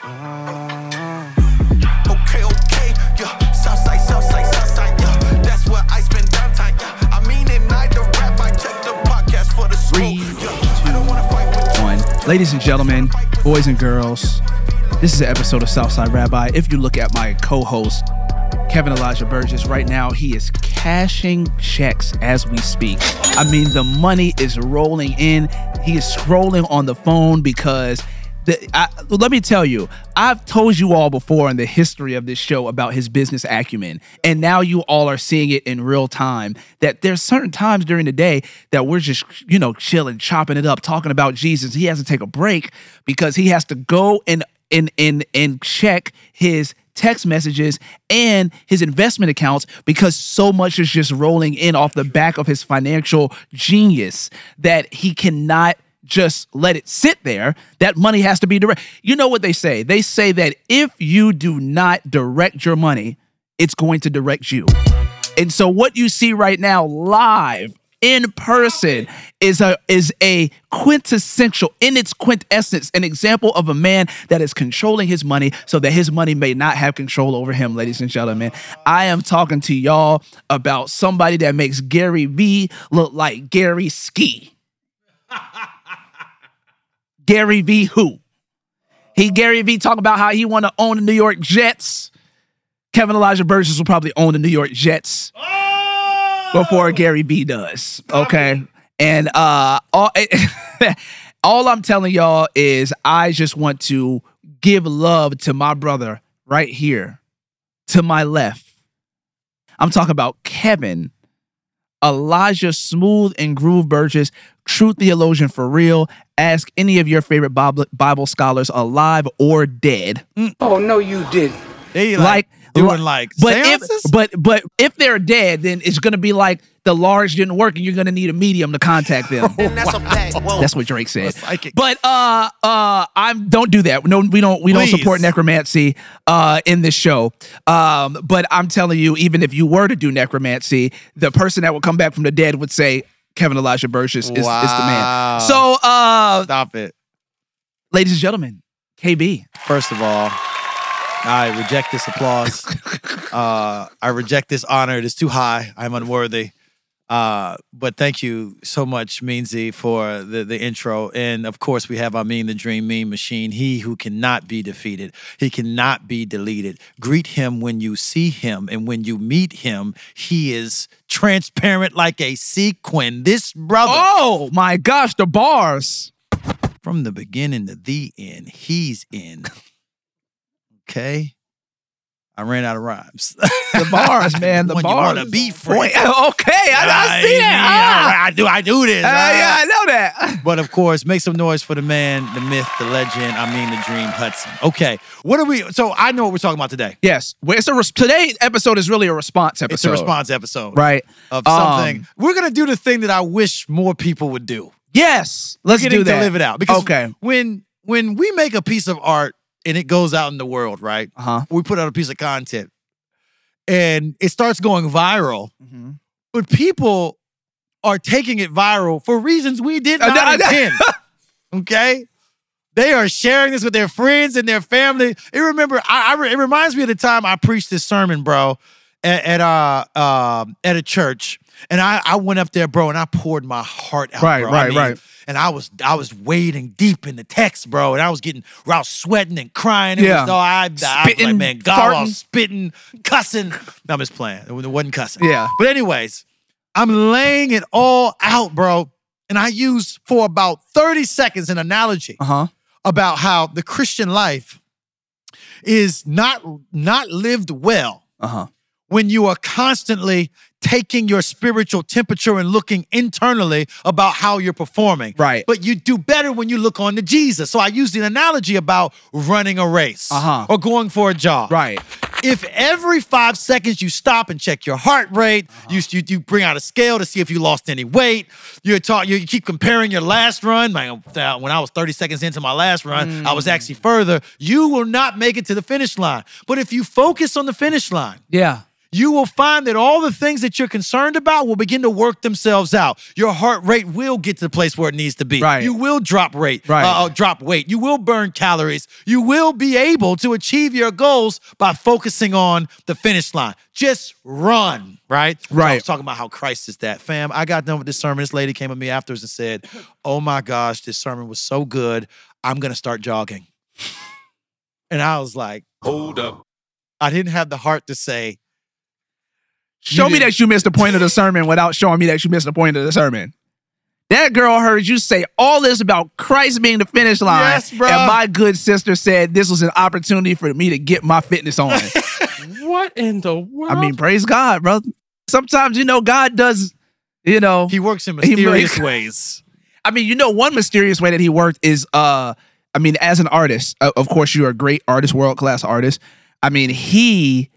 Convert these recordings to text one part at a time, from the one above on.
Uh-huh. Okay, okay, yeah. Southside, Southside, Southside, yeah. That's where I spend downtime, yeah. I mean it, night the rap. I check the podcast for the Three, yeah. I don't wanna fight with you. one. Ladies and gentlemen, boys and girls, this is an episode of Southside Rabbi. If you look at my co-host, Kevin Elijah Burgess, right now he is cashing checks as we speak. I mean, the money is rolling in. He is scrolling on the phone because the, I, let me tell you, I've told you all before in the history of this show about his business acumen, and now you all are seeing it in real time. That there's certain times during the day that we're just, you know, chilling, chopping it up, talking about Jesus. He has to take a break because he has to go and and and and check his text messages and his investment accounts because so much is just rolling in off the back of his financial genius that he cannot just let it sit there. That money has to be direct. You know what they say? They say that if you do not direct your money, it's going to direct you. And so what you see right now live in person is a is a quintessential in its quintessence an example of a man that is controlling his money so that his money may not have control over him ladies and gentlemen i am talking to y'all about somebody that makes gary vee look like gary ski gary vee who he gary vee talk about how he want to own the new york jets kevin elijah burgess will probably own the new york jets before Gary Vee does. Okay. And uh all, all I'm telling y'all is I just want to give love to my brother right here to my left. I'm talking about Kevin, Elijah Smooth and Groove Burgess, true theologian for real. Ask any of your favorite Bible, Bible scholars, alive or dead. Oh no, you didn't. They Like like, doing like but seances? if but but if they're dead, then it's gonna be like the large didn't work, and you're gonna need a medium to contact them. And that's a fact. Whoa. That's what Drake said. But uh uh I'm don't do that. No, we don't we don't support necromancy uh in this show. Um, but I'm telling you, even if you were to do necromancy, the person that would come back from the dead would say Kevin Elijah Burgess is, is the man. So uh Stop it. ladies and gentlemen, KB. First of all, I reject this applause. uh, I reject this honor. It is too high. I'm unworthy. Uh, but thank you so much, Meansy, for the, the intro. And of course, we have Ameen the Dream Mean Machine. He who cannot be defeated, he cannot be deleted. Greet him when you see him, and when you meet him, he is transparent like a sequin. This brother, Oh my gosh, the bars. from the beginning to the end, he's in. Okay. I ran out of rhymes. The bars, man. The when bars. you want to be free. Okay, I, I see that. Ah. I do. I do this. Uh, right? yeah, I know that. But of course, make some noise for the man, the myth, the legend. I mean, the dream, Hudson. Okay, what are we? So I know what we're talking about today. Yes, it's a today's episode is really a response episode. It's a response episode, right? Of Um, something. we're gonna do the thing that I wish more people would do. Yes, let's do that. to live it out. Because okay, when when we make a piece of art and it goes out in the world, right? uh huh. We put out a piece of content and it starts going viral, Mm-hmm. but people are taking it viral for reasons we did not no, no. intend. okay? They are sharing this with their friends and their family. It remember, I, I it reminds me of the time I preached this sermon, bro, at, at uh um at a church, and I I went up there, bro, and I poured my heart out, Right, bro. right, I mean, right. And I was I was wading deep in the text, bro, and I was getting, I was sweating and crying. It Yeah. was, oh, I, I was like, Spitting, man, God, I farting. was spitting, cussing. No, I'm just playing. It wasn't cussing. Yeah. But anyways, I'm laying it all out, bro. And I use for about 30 seconds an analogy Uh huh. about how the Christian life is not not lived well Uh huh. when you are constantly taking your spiritual temperature and looking internally about how you're performing. Right. But you do better when you look on to Jesus. So I use the analogy about running a race Uh-huh. or going for a jog. Right. If every five seconds you stop and check your heart rate, Uh-huh. you, you you bring out a scale to see if you lost any weight. You're taught you keep comparing your last run. Uh, when I was 30 seconds into my last run, I was Mm. actually further. You will not make it to the finish line. But if you focus on the finish line, Yeah. You will find that all the things that you're concerned about will begin to work themselves out. Your heart rate will get to the place where it needs to be. Right. You will drop rate, Right. uh, uh, drop weight. You will burn calories. You will be able to achieve your goals by focusing on the finish line. Just run, right? So I was talking about how Christ is that. Fam, I got done with this sermon. This lady came at me afterwards and said, Oh my gosh, this sermon was so good. I'm going to start jogging. And I was like, Hold up. I didn't have the heart to say, Show me that you missed the point of the sermon without showing me that you missed the point of the sermon. That girl heard you say all this about Christ being the finish line. Yes, bro. And my good sister said this was an opportunity for me to get my fitness on. What in the world? I mean, praise God, bro. Sometimes, you know, God does, you know, He works in mysterious makes- ways. I mean, you know, one mysterious way that he worked is, uh, I mean, as an artist, uh, of course, you're a great artist, world class artist. I mean, he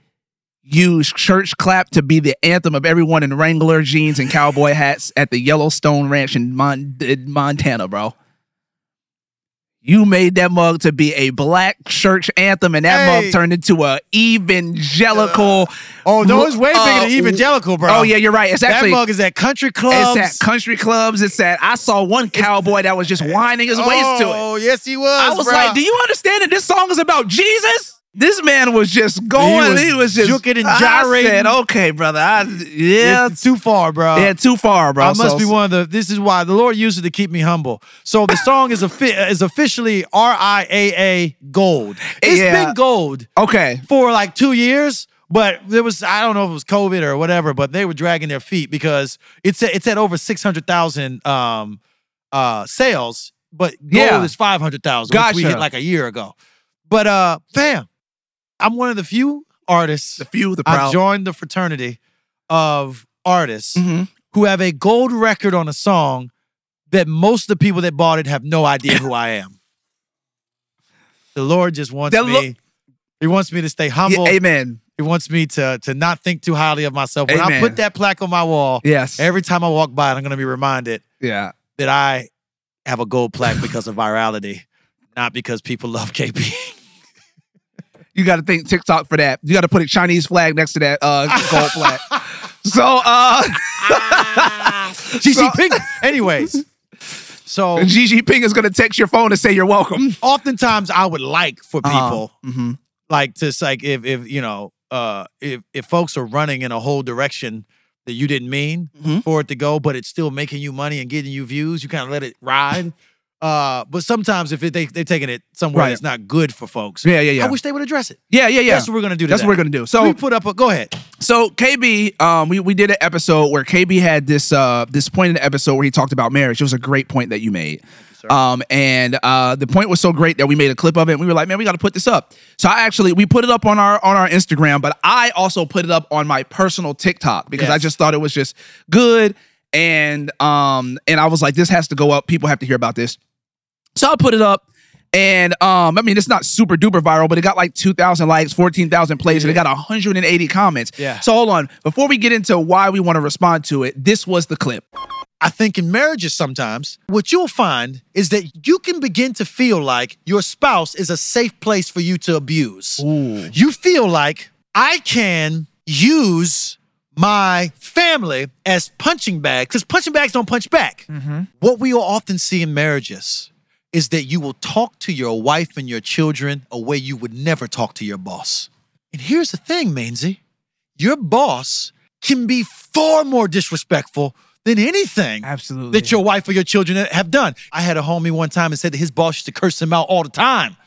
used church clap to be the anthem of everyone in Wrangler jeans and cowboy hats at the Yellowstone Ranch in, Mon- in Montana, bro. You made that mug to be a black church anthem, and that Hey. mug turned into a evangelical. Oh, no, it's way bigger uh, than evangelical, bro. Oh yeah, you're right. It's that mug is at country clubs. it's at country clubs. It's at I saw one cowboy that was just winding his waist to it. Oh, yes, he was. I was bro. like, do you understand that this song is about Jesus? This man was just going. He was was, just juking and I gyrating. said, okay, brother. I, yeah, It's too far, bro. yeah, too far, bro. I must So- be one of the. This is why the Lord used it to keep me humble. So the song is offi- is officially R I A A gold. It's Yeah. been gold Okay, for like two years, but there was I don't know if it was COVID or whatever, but they were dragging their feet because it's at, it's at over six hundred thousand um uh sales, but gold Yeah. is five hundred thousand, which we hit like a year ago. But uh, fam, I'm one of the few artists. the few, the proud. I've joined the fraternity of artists Mhm. who have a gold record on a song that most of the people that bought it have no idea who I am. The Lord just wants That me. he wants me to stay Yeah, humble. amen. He wants me to to not think too highly of myself. When I put that plaque on my wall, Yes. every time I walk by it, I'm going to be reminded yeah. that I have a gold plaque because of virality, not because people love KB. You got to think TikTok for that. You got to put a Chinese flag next to that uh, gold flag. So, uh, Xi So- Jinping. Anyways, so Gigi Ping is going to text your phone and say you're welcome. oftentimes I would like for Uh-huh. people Mm-hmm. like to like if if you know uh if if folks are running in a whole direction that you didn't mean Mhm. for it to go, but it's still making you money and getting you views, you kind of let it ride. Uh, but sometimes if it, they they're taking it somewhere Right. that's not good for folks, Yeah, yeah, yeah. I wish they would address it. yeah, yeah, yeah. That's what we're gonna do. That's what we're going to do. So we put up a go ahead. So KB, um, we, we did an episode where KB had this uh this point in the episode where he talked about marriage. It was a great point that you made. um, and uh, the point was so great that we made a clip of it. And we were like, man, we got to put this up. So I actually we put it up on our on our Instagram, but I also put it up on my personal TikTok because I just thought it was just good. And um and I was like, this has to go up. People have to hear about this. So I put it up. And um, I mean, it's not super duper viral, but it got like 2,000 likes, 14,000 plays, and it got 180 comments. Yeah. So hold on. Before we get into why we want to respond to it, this was the clip. I think in marriages sometimes, what you'll find is that you can begin to feel like your spouse is a safe place for you to abuse. Ooh. You feel like I can use my family as punching bags because punching bags don't punch back. What we will often see in marriages is that you will talk to your wife and your children a way you would never talk to your boss. And here's the thing, Mainsy your boss can be far more disrespectful than anything Absolutely. that your wife or your children have done. I had a homie one time and said that his boss used to curse him out all the time,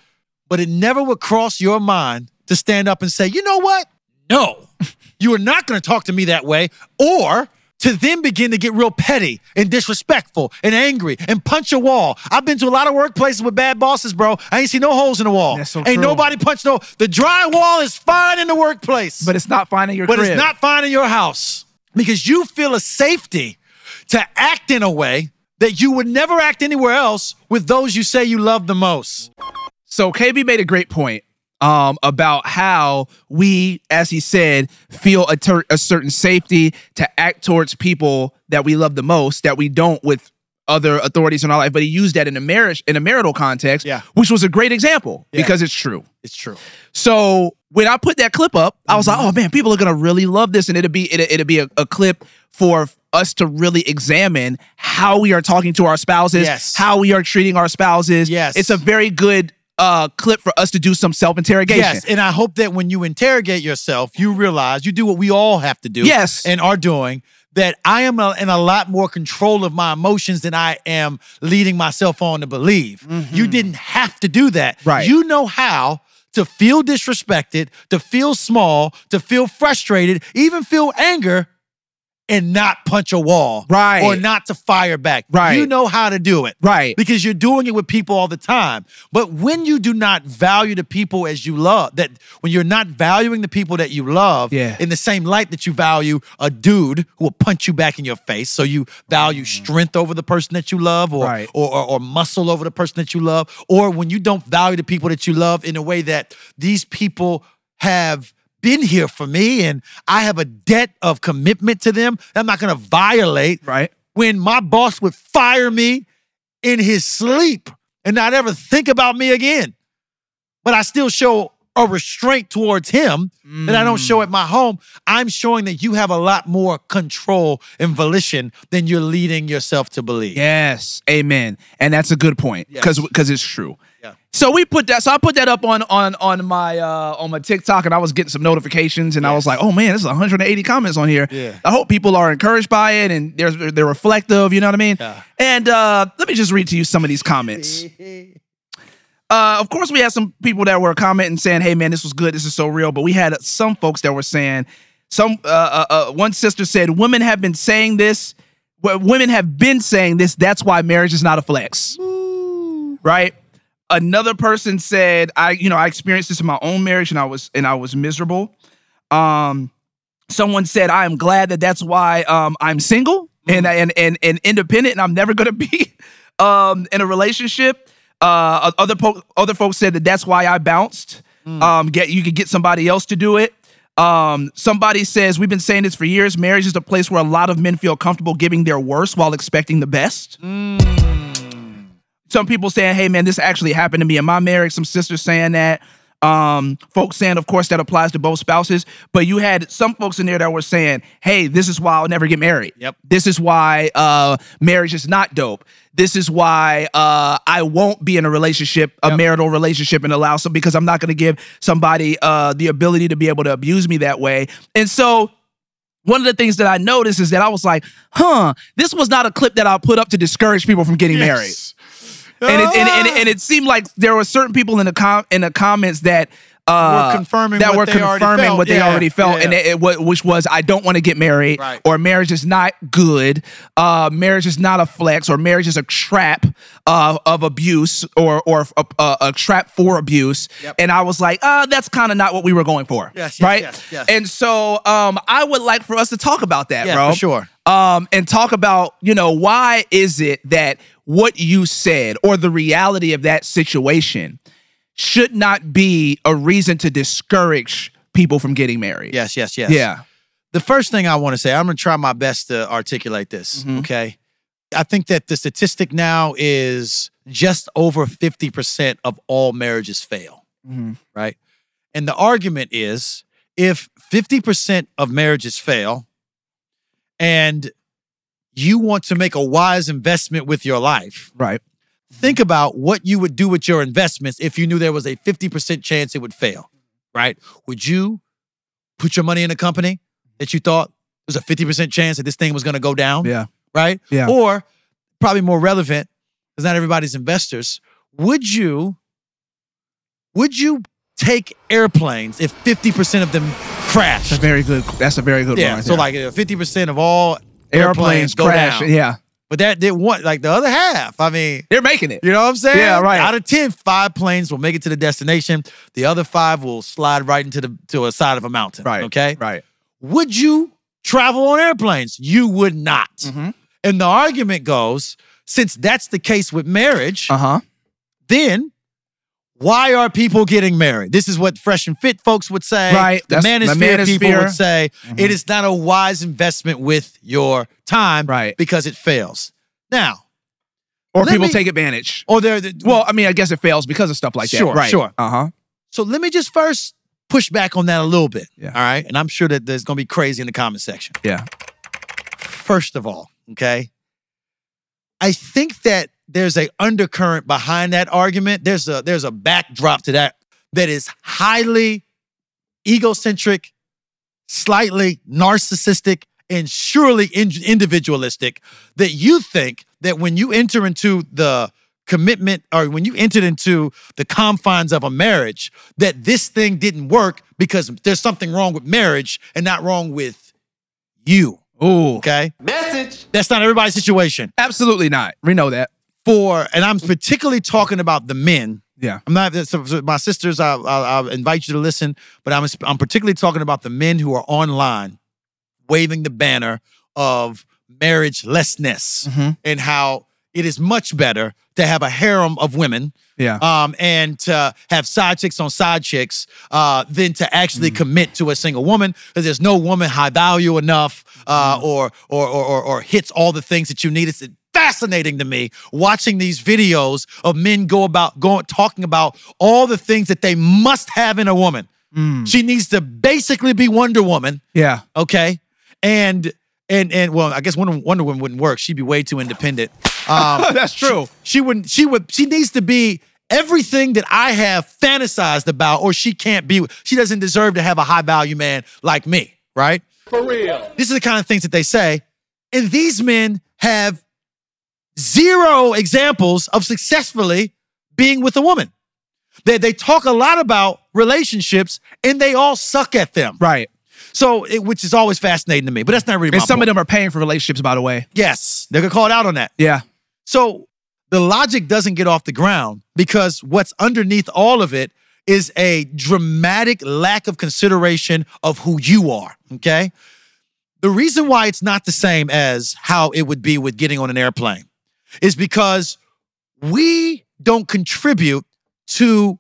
but it never would cross your mind to stand up and say, you know what? No, you are not going to talk to me that way, or to then begin to get real petty and disrespectful and angry and punch a wall. I've been to a lot of workplaces with bad bosses, bro. I ain't see no holes in the wall. So ain't true. nobody punch no. The drywall is fine in the workplace but it's not finding your but crib. it's not fine in your house because you feel a safety to act in a way that you would never act anywhere else with those you say you love the most. So KB made a great point um, about how we, as he said, feel a, ter- a certain safety to act towards people that we love the most that we don't with other authorities in our life. But he used that in a marriage in a marital context, Yeah. which was a great example Yeah. because it's true. It's true. So when I put that clip up, I was like, Mm-hmm. oh man, people are gonna really love this, and it'll be it'll, it'll be a, a clip for us to really examine how we are talking to our spouses, Yes. how we are treating our spouses. Yes. it's a very good uh clip for us to do some self interrogation. Yes, and I hope that when you interrogate yourself, you realize you do what we all have to do. Yes. and are doing. That I am a, in a lot more control of my emotions than I am leading myself on to believe. You didn't have to do that. Mm-hmm. Right. You know how to feel disrespected, to feel small, to feel frustrated, even feel anger, and not punch a wall. Right. Or not to fire back. Right. You know how to do it Right. because you're doing it with people all the time. But when you do not value the people as you love, that when you're not valuing the people that you love Yeah. in the same light that you value a dude who will punch you back in your face, so you value strength over the person that you love, or, Mm. Right. or, or or muscle over the person that you love, or when you don't value the people that you love in a way that these people have been here for me and I have a debt of commitment to them. I'm not going to violate Right. when my boss would fire me in his sleep and not ever think about me again. But I still show a restraint towards him that I don't show at mm. my home. I'm showing that you have a lot more control and volition than you're leading yourself to believe. Yes, amen. And that's a good point because Yes. because it's true. So we put that. So I put that up on on on my uh on my TikTok, and I was getting some notifications, and I was like, oh man, this is 180 comments on here. Yeah. I hope people are encouraged by it, and they're they're reflective. You know what I mean? Yeah. And uh let me just read to you some of these comments. Uh, of course, we had some people that were commenting saying, "Hey, man, this was good. This is so real." But we had some folks that were saying, "Some uh, uh, uh, one sister said, women have been saying this. Well, women have been saying this. That's why marriage is not a flex, right?" Another person said, "I, you know, I experienced this in my own marriage, and I was and I was miserable." Um, someone said, "I am glad that that's why um, I'm single and, and and and independent, and I'm never going to be um, in a relationship." Uh, other po- other folks said that that's why I bounced. Um, get you could get somebody else to do it. Um, somebody says we've been saying this for years. Marriage is a place where a lot of men feel comfortable giving their worst while expecting the best. Some people saying, "Hey, man, this actually happened to me in my marriage." Some sisters saying that. Um, folks saying, of course, that applies to both spouses. But you had some folks in there that were saying, "Hey, this is why I'll never get married. Yep. This is why uh, marriage is not dope. This is why uh, I won't be in a relationship, a Yep. marital relationship, and allow some because I'm not going to give somebody uh, the ability to be able to abuse me that way." And so one of the things that I noticed is that I was like, huh, this was not a clip that I'll put up to discourage people from getting married. And it, and, and, and it seemed like there were certain people in the com- in the comments that uh, Were confirming that what were they already confirming felt. what they already felt, yeah. and it, it which was I don't want to get married, Right. or marriage is not good, uh, marriage is not a flex, or marriage is a trap uh, of abuse, or or a, a, a trap for abuse. Yep. And I was like, uh, that's kind of not what we were going for, Yes, yes, right? yes. And so um, I would like for us to talk about that, Yeah, bro for sure. um, and talk about, you know, why is it that what you said or the reality of that situation should not be a reason to discourage people from getting married? Yes, yes, yes. Yeah. The first thing I want to say, I'm going to try my best to articulate this. Mhm. Okay. I think that the statistic now is just over 50% of all marriages fail, Mhm. right? And the argument is if 50% of marriages fail and you want to make a wise investment with your life, Right. think about what you would do with your investments if you knew there was a 50% chance it would fail, right? Would you put your money in a company that you thought there's a 50% chance that this thing was going to go down, Yeah. right? Yeah. Or probably more relevant, because not everybody's investors, would you would you take airplanes if 50% of them crashed? That's a very good. That's a very good yeah, one. right so there. like uh, 50% of all airplanes go crash. down. Yeah. But that did one like the other half. I mean, They're making it. you know what I'm saying? Yeah, right. Out of ten, five planes will make it to the destination. The other five will slide right into the to a side of a mountain. Right. Okay. Right. Would you travel on airplanes? You would not. Mhm. And the argument goes, since that's the case with marriage, Uh huh. then why are people getting married? This is what fresh and fit folks would say. Right. The That's- the manosphere people would say Mhm. it is not a wise investment with your time Right. because it fails. Now, Or people me- take advantage. or there the Well, I mean, I guess it fails because of stuff like that. Sure, Right. sure. Uh huh. So let me just first push back on that a little bit. Yeah. All right. And I'm sure that there's going to be crazy in the comment section. Yeah. First of all, okay, I think that there's a undercurrent behind that argument. There's a there's a backdrop to that that is highly egocentric, slightly narcissistic, and surely in- individualistic. That you think that when you enter into the commitment or when you entered into the confines of a marriage, that this thing didn't work because there's something wrong with marriage and not wrong with you. Ooh. Okay. Message. That's not everybody's situation. Absolutely not. We know that. For, and I'm particularly talking about the men. Yeah. I'm not, so, so my sisters, I'll, I'll, I'll invite you to listen, but I'm, I'm particularly talking about the men who are online waving the banner of marriagelessness Mhm. and how it is much better to have a harem of women Yeah. um, and to have side chicks on side chicks uh, than to actually Mm. commit to a single woman because there's no woman high value enough uh, Mm. or, or, or, or, or hits all the things that you need. It's fascinating to me watching these videos of men go about going talking about all the things that they must have in a woman. Mm. She needs to basically be Wonder Woman, Yeah. okay? And and and well, I guess Wonder, Wonder Woman wouldn't work. She'd be way too independent. Um, That's true. she wouldn't she would she needs to be everything that I have fantasized about or she can't be she doesn't deserve to have a high value man like me, right? For real. This is the kind of things that they say. And these men have zero examples of successfully being with a woman. They, they talk a lot about relationships and they all suck at them. Right. So, it, which is always fascinating to me, but that's not really my And some point. of them are paying for relationships, by the way. Yes, they're gonna call it out on that. Yeah. So the logic doesn't get off the ground because what's underneath all of it is a dramatic lack of consideration of who you are. Okay. The reason why it's not the same as how it would be with getting on an airplane is because we don't contribute to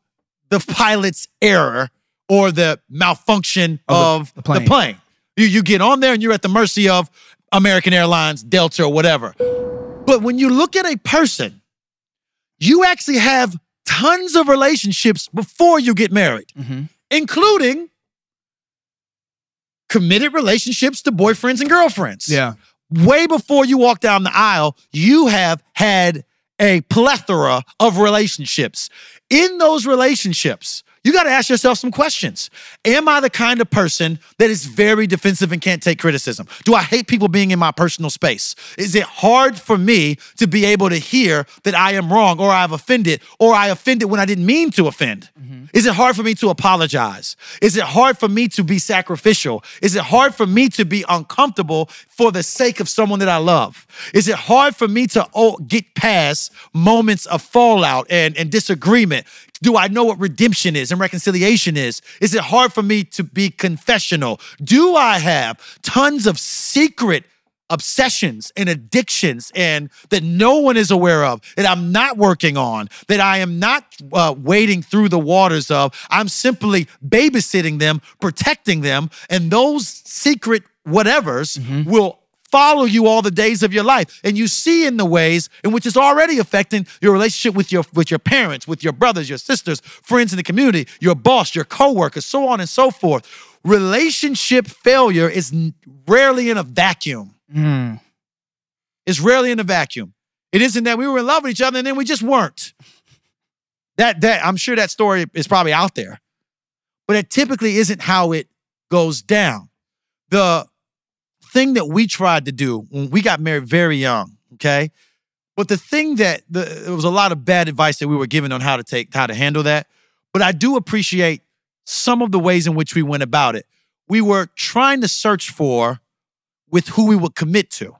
the pilot's error or the malfunction Of of, the- the the, plane. plane. You, you get on there and you're at the mercy of American Airlines, Delta, or whatever. But when you look at a person, you actually have tons of relationships before you get married, Mhm. including committed relationships to boyfriends and girlfriends Yeah. Way before you walk down the aisle, you have had a plethora of relationships. In those relationships, you got to ask yourself some questions. Am I the kind of person that is very defensive and can't take criticism? Do I hate people being in my personal space? Is it hard for me to be able to hear that I am wrong or I've offended or I offended when I didn't mean to offend? Mm-hmm. Is it hard for me to apologize? Is it hard for me to be sacrificial? Is it hard for me to be uncomfortable for the sake of someone that I love? Is it hard for me to get past moments of fallout and, and disagreement? Do I know what redemption is and reconciliation is? Is it hard for me to be confessional? Do I have tons of secret obsessions and addictions and that no one is aware of that i'm not working on that i am not uh, wading through the waters of i'm simply babysitting them protecting them and those secret whatevers will follow you all the days of your life and you see in the ways in which it's already affecting your relationship with your with your parents with your brothers your sisters friends in the community your boss your coworkers so on and so forth relationship failure is rarely in a vacuum Mm. it's rarely in a vacuum. It isn't that we were in love with each other and then we just weren't. That that I'm sure that story is probably out there. But it typically isn't how it goes down. The thing that we tried to do when we got married very young, okay? But the thing that the, there was a lot of bad advice that we were given on how to take how to handle that. But I do appreciate some of the ways in which we went about it. We were trying to search for with who we would commit to.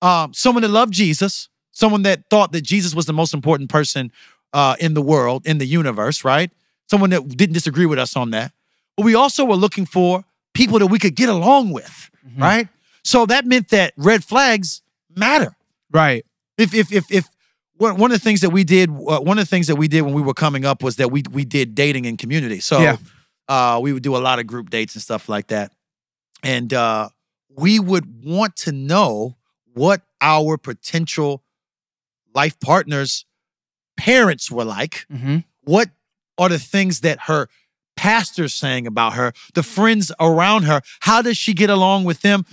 Um, someone that loved Jesus, someone that thought that Jesus was the most important person uh, in the world, in the universe, right? Someone that didn't disagree with us on that. But we also were looking for people that we could get along with, right? So that meant that red flags matter. Right. If if if if one one of the things that we did, uh, one of the things that we did when we were coming up was that we we did dating in community. So Yeah. uh, we would do a lot of group dates and stuff like that, and uh, we would want to know what our potential life partners' parents were like. Mm-hmm. What are the things that her pastors saying about her, the friends around her. How does she get along with them?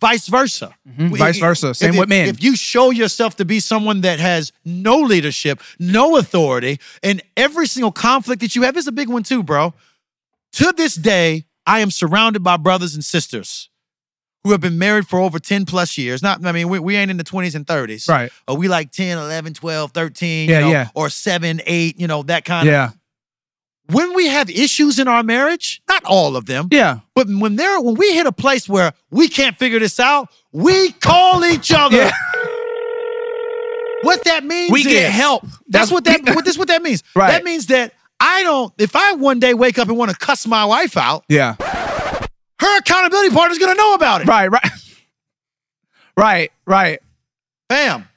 Vice versa. Mhm. If- Vice versa. Same if- with men. If you show yourself to be someone that has no leadership, no authority, and every single conflict that you have is a big one too, bro. To this day, I am surrounded by brothers and sisters who have been married for over 10 plus years. Not, I mean, we, we ain't in the 20s and 30s. Right. Or we like 10, 11, 12, 13, Yeah, you know, yeah. or 7, 8, you know, that kind of. When we have issues in our marriage, not all of them, Yeah. but when there when we hit a place where we can't figure this out, we call each other. Yeah. What that means We get is- help. That's what that what this what that means. Right. That means that I don't if I one day wake up and want to cuss my wife out, Yeah. her accountability partner's gonna know about it. Right. Right. Right. Right. Bam.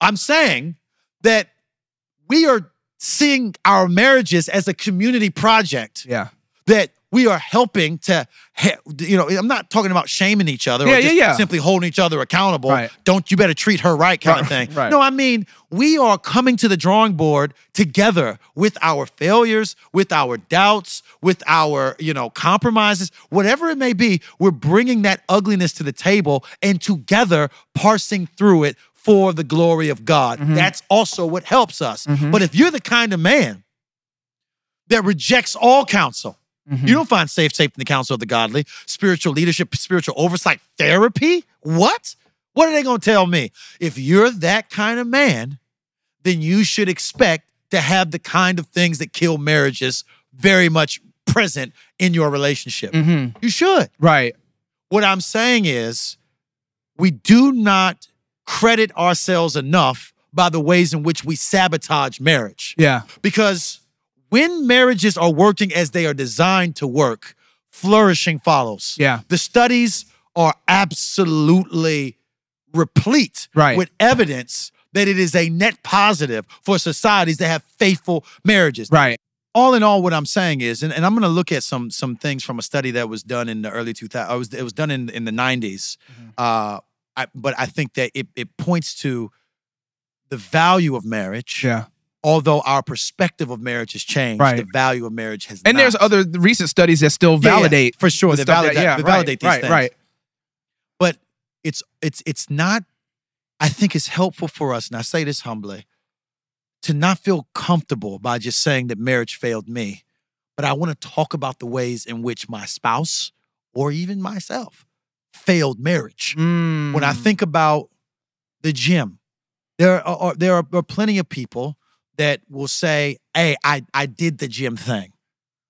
I'm saying that we are seeing our marriages as a community project. Yeah. that we are helping to, you know, I'm not talking about shaming each other Yeah, or yeah, just yeah. simply holding each other accountable. Right. Don't you better treat her right kind of thing. right. No, I mean, we are coming to the drawing board together with our failures, with our doubts, with our, you know, compromises, whatever it may be. We're bringing that ugliness to the table and together parsing through it for the glory of God. Mm-hmm. That's also what helps us. But if you're the kind of man that rejects all counsel. Mm-hmm. You don't find safe, safe in the counsel of the godly, spiritual leadership, spiritual oversight, therapy. What? What are they going to tell me? If you're that kind of man, then you should expect to have the kind of things that kill marriages very much present in your relationship. Mm-hmm. You should. Right. What I'm saying is, we do not credit ourselves enough by the ways in which we sabotage marriage. Yeah. Because when marriages are working as they are designed to work, flourishing follows. Yeah. The studies are absolutely replete Right. with evidence that it is a net positive for societies that have faithful marriages. Right. All in all, what I'm saying is, and, and I'm going to look at some some things from a study that was done in the early 2000s. It was, it was done in, in the 90s. Mm-hmm. Uh, I, but I think that it, it points to the value of marriage Yeah. although our perspective of marriage has changed, Right. the value of marriage has And not. there's other recent studies that still Yeah, yeah, validate for sure. validate, that- yeah, they right, validate these right, things. Right. But it's it's it's not. I think it's helpful for us, and I say this humbly, to not feel comfortable by just saying that marriage failed me. But I want to talk about the ways in which my spouse or even myself failed marriage. When I Mm. think about the gym, there are, there are, plenty of people that will say, "Hey, I I did the gym thing.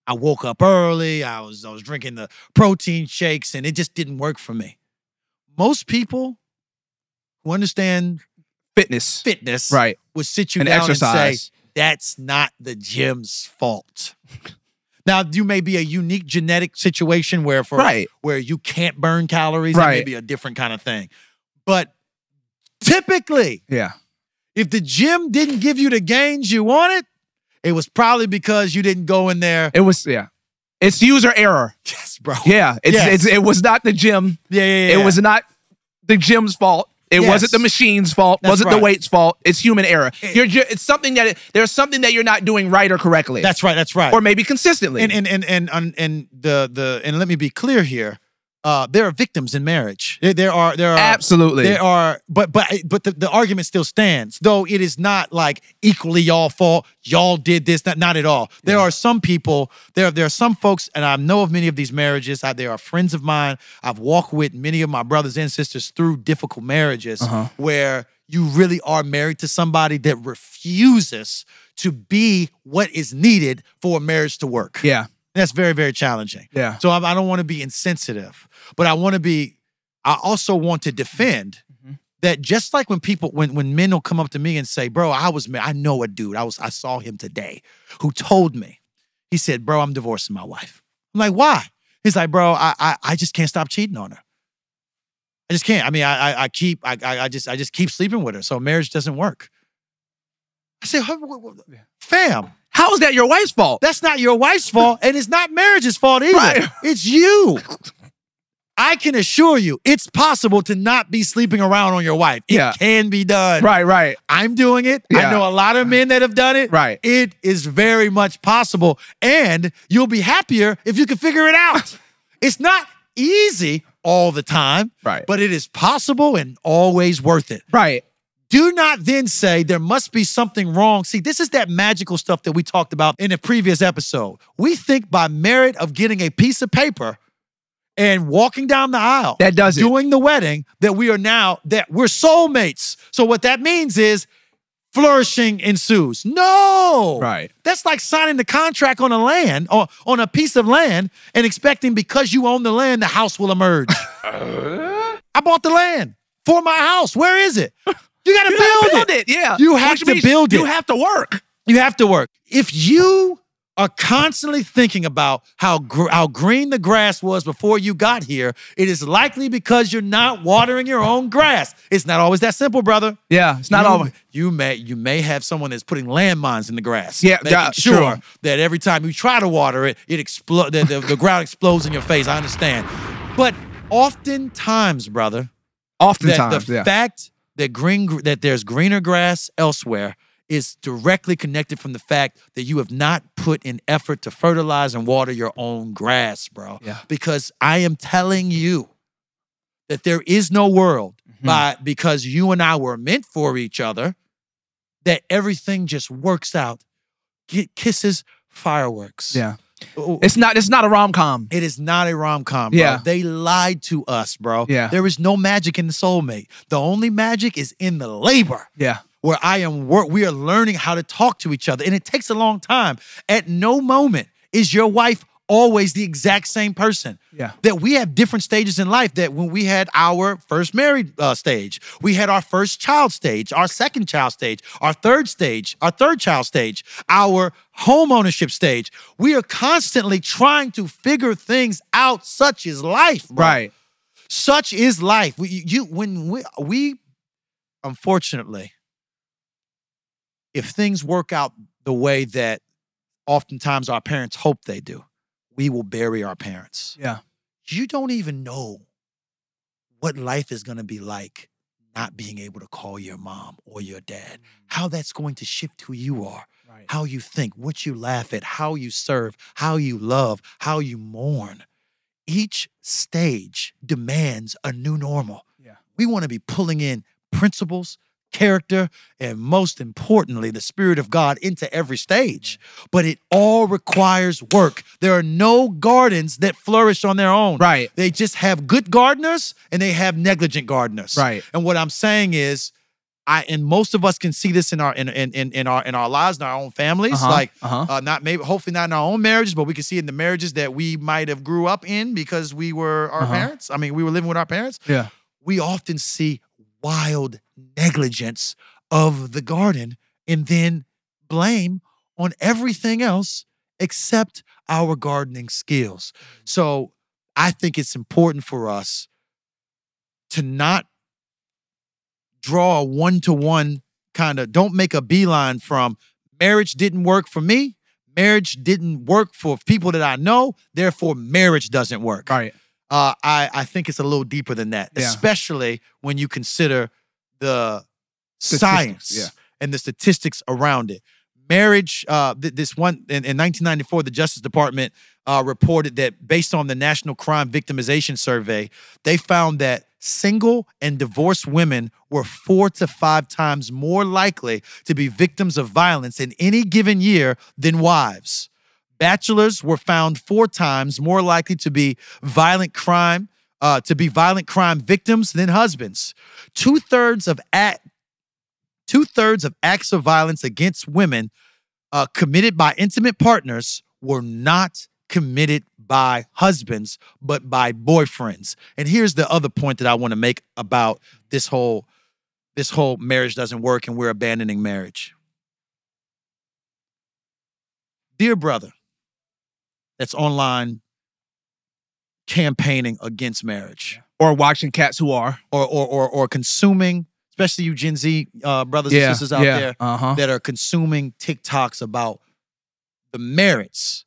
I woke up early. I was I was drinking the protein shakes, and it just didn't work for me." Most people who understand fitness. fitness Right. would sit you And down and exercise. say, "That's not the gym's fault." Now, you may be a unique genetic situation where for Right. where you can't burn calories, it may Right. be a different kind of thing. But typically, Yeah. if the gym didn't give you the gains you wanted, it was probably because you didn't go in there. It was yeah. It's user error. Yes, bro. Yeah. It's, Yes. it's it was not the gym. yeah, yeah. yeah. It was not the gym's fault. It Yes. wasn't the machine's fault. That's wasn't right. the weight's fault. It's human error. It- you're ju- it's something that there's something that you're not doing right or correctly. That's right. That's right. or maybe consistently. and and and and and, and the the and let me be clear here. Uh, there are victims in marriage. There, there are there are Absolutely. there are but but but the, the argument still stands though it is not like equally y'all fault y'all did this not not at all there are some people there there are some folks and i know of many of these marriages I, they are friends of mine i've walked with many of my brothers and sisters through difficult marriages Uh-huh. where you really are married to somebody that refuses to be what is needed for a marriage to work yeah. that's very very challenging Yeah. so I, I don't want to be insensitive, but I want to be. I also want to defend Mm-hmm. that just like when people when when men will come up to me and say, "Bro, I was I know a dude. I was I saw him today who told me. He said, "Bro, I'm divorcing my wife." I'm like, "Why?" He's like, "Bro, I I, I just can't stop cheating on her. I just can't. I mean, I I, I keep I, I I just I just keep sleeping with her, so marriage doesn't work." I said, "Huh, wh- wh- "Fam, How is that your wife's fault? that's not your wife's fault, and it's not marriage's fault either. Right. It's you. I can assure you, it's possible to not be sleeping around on your wife. It Yeah. can be done. Right, right, I'm doing it. Yeah. I know a lot of men that have done it. Right. It is very much possible. And you'll be happier if you can figure it out. it's not easy all the time, Right. but it is possible and always worth it. right. Do not then say there must be something wrong. See, this is that magical stuff that we talked about in a previous episode. We think by merit of getting a piece of paper and walking down the aisle, That does it. doing the wedding, that we are now that we're soulmates. So what that means is flourishing ensues. No. Right. That's like signing the contract on a land or on a piece of land and expecting because you own the land, the house will emerge. Uh? I bought the land for my house. Where is it? You gotta You build, gotta build it. it. Yeah. You have Which to build You have to work. You have to work. If you are constantly thinking about how gr- how green the grass was before you got here, it is likely because you're not watering your own grass. It's not always that simple, brother. Yeah. It's not you, all. You may you may have someone that's putting landmines in the grass. Yeah, making sure that every time you try to water it, it explodes. The, the, the ground explodes in your face. I understand, but oftentimes, brother, that Oftentimes, the yeah. fact that green that there's greener grass elsewhere is directly connected from the fact that you have not put in effort to fertilize and water your own grass, bro. Yeah. Because I am telling you that there is no world Mm-hmm. by because you and I were meant for each other that everything just works out. Get kisses, fireworks. yeah. Oh, It's not. It's not a rom com. it is not a rom com, bro. Yeah. They lied to us, bro. Yeah. There is no magic in the soulmate. The only magic is in the labor Yeah. Where I am work. We are learning how to talk to each other, and it takes a long time. At no moment is your wife always the exact same person. Yeah. That we have different stages in life. That when we had our first married uh, stage, we had our first child stage, our second child stage, our third stage, our third child stage, our home ownership stage. We are constantly trying to figure things out. Such is life, bro. Right. Such is life. We, you when we we unfortunately, if things work out the way that oftentimes our parents hope they do, we will bury our parents. Yeah. You don't even know what life is going to be like not being able to call your mom or your dad, mm. how that's going to shift who you are Right. how you think, what you laugh at, how you serve, how you love, how you mourn. Each stage demands a new normal. Yeah. We want to be pulling in principles, character, and most importantly, the Spirit of God into every stage. But it all requires work. There are no gardens that flourish on their own. Right. They just have good gardeners and they have negligent gardeners. Right. And what I'm saying is, I and most of us can see this in our in in in, in our in our lives, in our own families. Uh-huh, Like uh-huh. uh, not maybe hopefully not in our own marriages, but we can see it in the marriages that we might have grew up in because we were our Uh-huh. parents. I mean, we were living with our parents. Yeah. We often see wild negligence of the garden and then blame on everything else except our gardening skills. So I think it's important for us to not draw a one to one kind of, don't make a beeline from marriage didn't work for me. Marriage didn't work for people that I know. Therefore, marriage doesn't work. Right. Uh, I, I think it's a little deeper than that, Yeah. especially when you consider the Statistics, science yeah. and the statistics around it. Marriage, uh, th- this one in, in 1994, the Justice Department uh, reported that based on the National Crime Victimization Survey, they found that single and divorced women were four to five times more likely to be victims of violence in any given year than wives. Bachelors were found four times more likely to be violent crime, uh, to be violent crime victims than husbands. Two thirds of act, two thirds of acts of violence against women uh, committed by intimate partners were not committed by husbands, but by boyfriends. And here's the other point that I want to make about this whole this whole marriage doesn't work and we're abandoning marriage. Dear brother, that's online campaigning against marriage Or watching cats who are. or or or, or consuming, especially you Gen Z uh, brothers and sisters out yeah. there Uh huh. that are consuming TikToks about the merits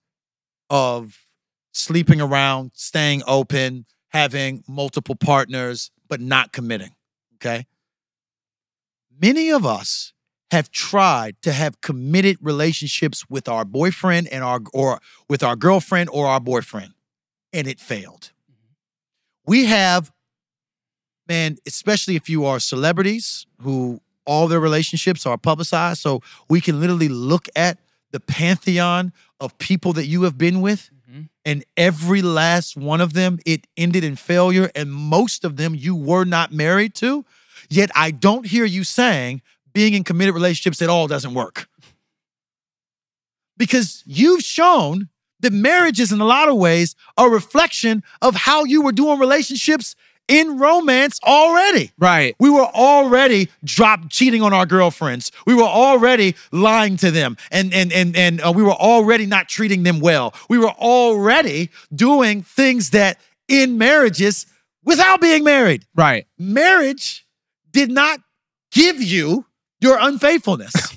of sleeping around, staying open, having multiple partners, but not committing. Okay. Many of us have tried to have committed relationships with our boyfriend and our or with our girlfriend or our boyfriend, and it failed. We have, man, especially if you are celebrities who all their relationships are publicized, so we can literally look at the pantheon of people that you have been with mm-hmm. and every last one of them it ended in failure and most of them you were not married to. Yet i don't hear you saying being in committed relationships at all doesn't work. Because you've shown that marriage is in a lot of ways a reflection of how you were doing relationships in romance already Right. we were already drop cheating on our girlfriends. We were already lying to them, and and and and uh, we were already not treating them well. We were already doing things that in marriages without being married. Right. Marriage did not give you your unfaithfulness.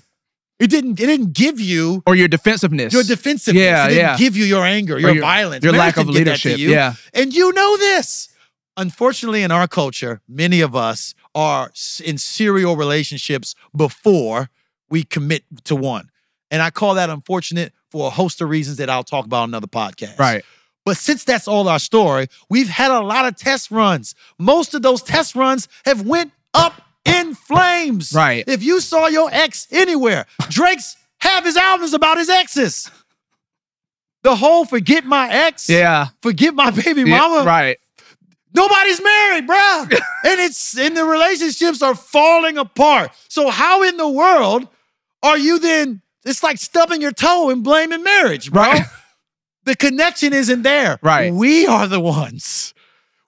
It didn't. It didn't give you Or your defensiveness. your defensiveness. Yeah, it didn't yeah. give you your anger, Or your, violence, Your Marriage lack of didn't give that to leadership. Yeah. And you know this. Unfortunately, in our culture, many of us are in serial relationships before we commit to one. And I call that unfortunate for a host of reasons that I'll talk about on another podcast. Right. But since that's all our story, we've had a lot of test runs. Most of those test runs have went up in flames. Right. If you saw your ex anywhere, Drake's half his albums about his exes. The whole forget my ex, Yeah. forget my baby Yeah, mama. Right. Nobody's married, bruh. and it's and the relationships are falling apart. So how in the world are you then? It's like stubbing your toe and blaming marriage, bro. Right. The connection isn't there. Right. We are the ones.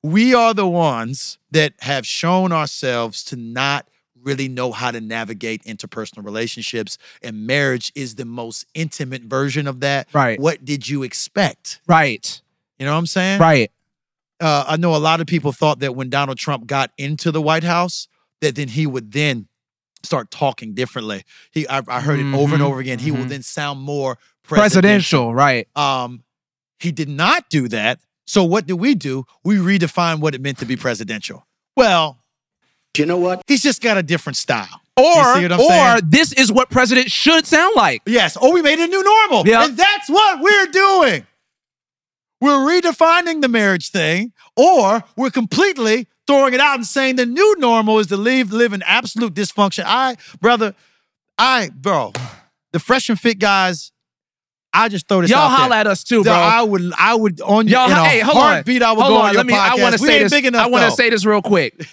We are the ones that have shown ourselves to not really know how to navigate interpersonal relationships. And marriage is the most intimate version of that. Right. What did you expect? Right. You know what I'm saying? Right. uh, I know a lot of people thought that when Donald Trump got into the White House, that then he would then start talking differently. He, I, I heard it over and over again. He will mhm. then sound more presidential. Presidential. Right. Um, he did not do that. So what do we do? We redefine what it meant to be presidential. Well, You know what? he's just got a different style. Or, see what I'm or saying? this is what president should sound like. Yes. Or we made it a new normal. Yeah. And that's what we're doing. We're redefining the marriage thing, or we're completely throwing it out and saying the new normal is to live, live in absolute dysfunction. I, brother, I, bro, the fresh and fit guys, I just throw this Y'all out there. holla at us too, bro. I would, I would on Y'all, in a hey, hold on. heartbeat. I would hold go on. on your Let me. podcast. I want to say this. big enough. I want to say this real quick,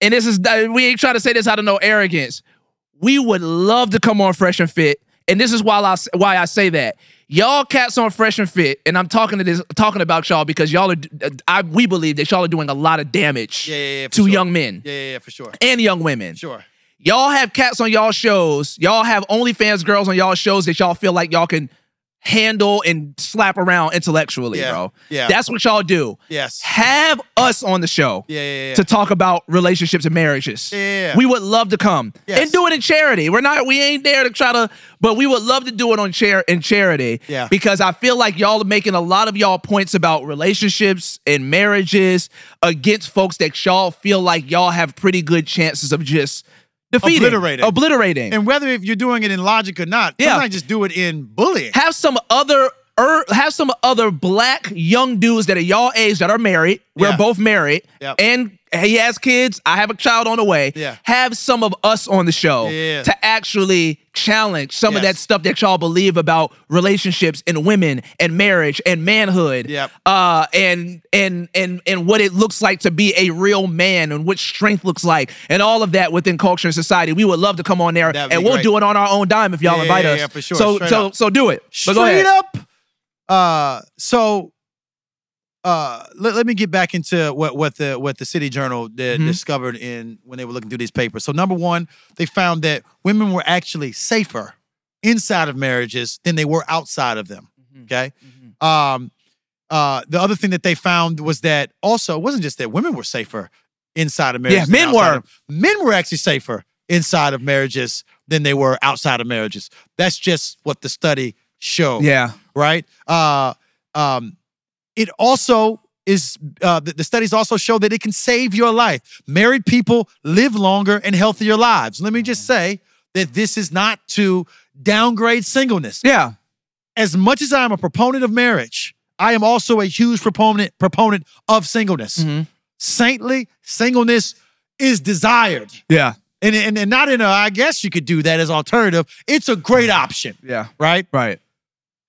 and this is we ain't trying to say this out of no arrogance. We would love to come on Fresh and Fit, and this is why I why I say that. Y'all cats on Fresh and Fit, and I'm talking to this talking about y'all because y'all are. I we believe that y'all are doing a lot of damage Yeah, yeah, yeah, to sure. young men Yeah, yeah, yeah, for sure, and young women. sure. Y'all have cats on y'all shows. Y'all have OnlyFans girls on y'all shows that y'all feel like y'all can handle and slap around intellectually, Yeah, bro. yeah. That's what y'all do. Yes. Have us on the show Yeah, yeah, yeah. to talk about relationships and marriages. Yeah. We would love to come Yes. and do it in charity. We're not, we ain't there to try to, but we would love to do it on chair in charity. Yeah. Because I feel like y'all are making a lot of y'all points about relationships and marriages against folks that y'all feel like y'all have pretty good chances of just defeating, Obliterating. obliterating. And whether if you're doing it in logic or not, Yeah. sometimes just do it in bullying. have some other er, have some other black young dudes that are y'all age that are married. We're Yeah. both married, Yep. and he has kids. I have a child on the way. Yeah. Have some of us on the show Yeah. to actually challenge some of that stuff that y'all believe about relationships and women and marriage and manhood. Yep. Uh, and and and and what it looks like to be a real man and what strength looks like and all of that within culture and society. We would love to come on there That'd and we'll great. do it on our own dime if y'all Yeah, invite yeah, us. yeah, for sure. So Straight so up. so do it. But go ahead. Straight up. Uh, so uh, let, let me get back into what what the what the City Journal did, Mhm. discovered in when they were looking through these papers. So number one, they found that women were actually safer inside of marriages than they were outside of them. Mm-hmm. Okay. Um, uh, the other thing that they found was that also it wasn't just that women were safer inside of marriages. Yeah, men were. of- men were actually safer inside of marriages than they were outside of marriages. That's just what the study showed Yeah. right? Uh, um, it also is uh, the, the studies also show that it can save your life. Married people live longer and healthier lives. Let me just say that this is not to downgrade singleness. Yeah. As much as I am a proponent of marriage, I am also a huge proponent proponent of singleness. Mm-hmm. Saintly singleness is desired. Yeah. And, and, and not in a, I guess you could do that as alternative. It's a great option, Yeah. right? Right.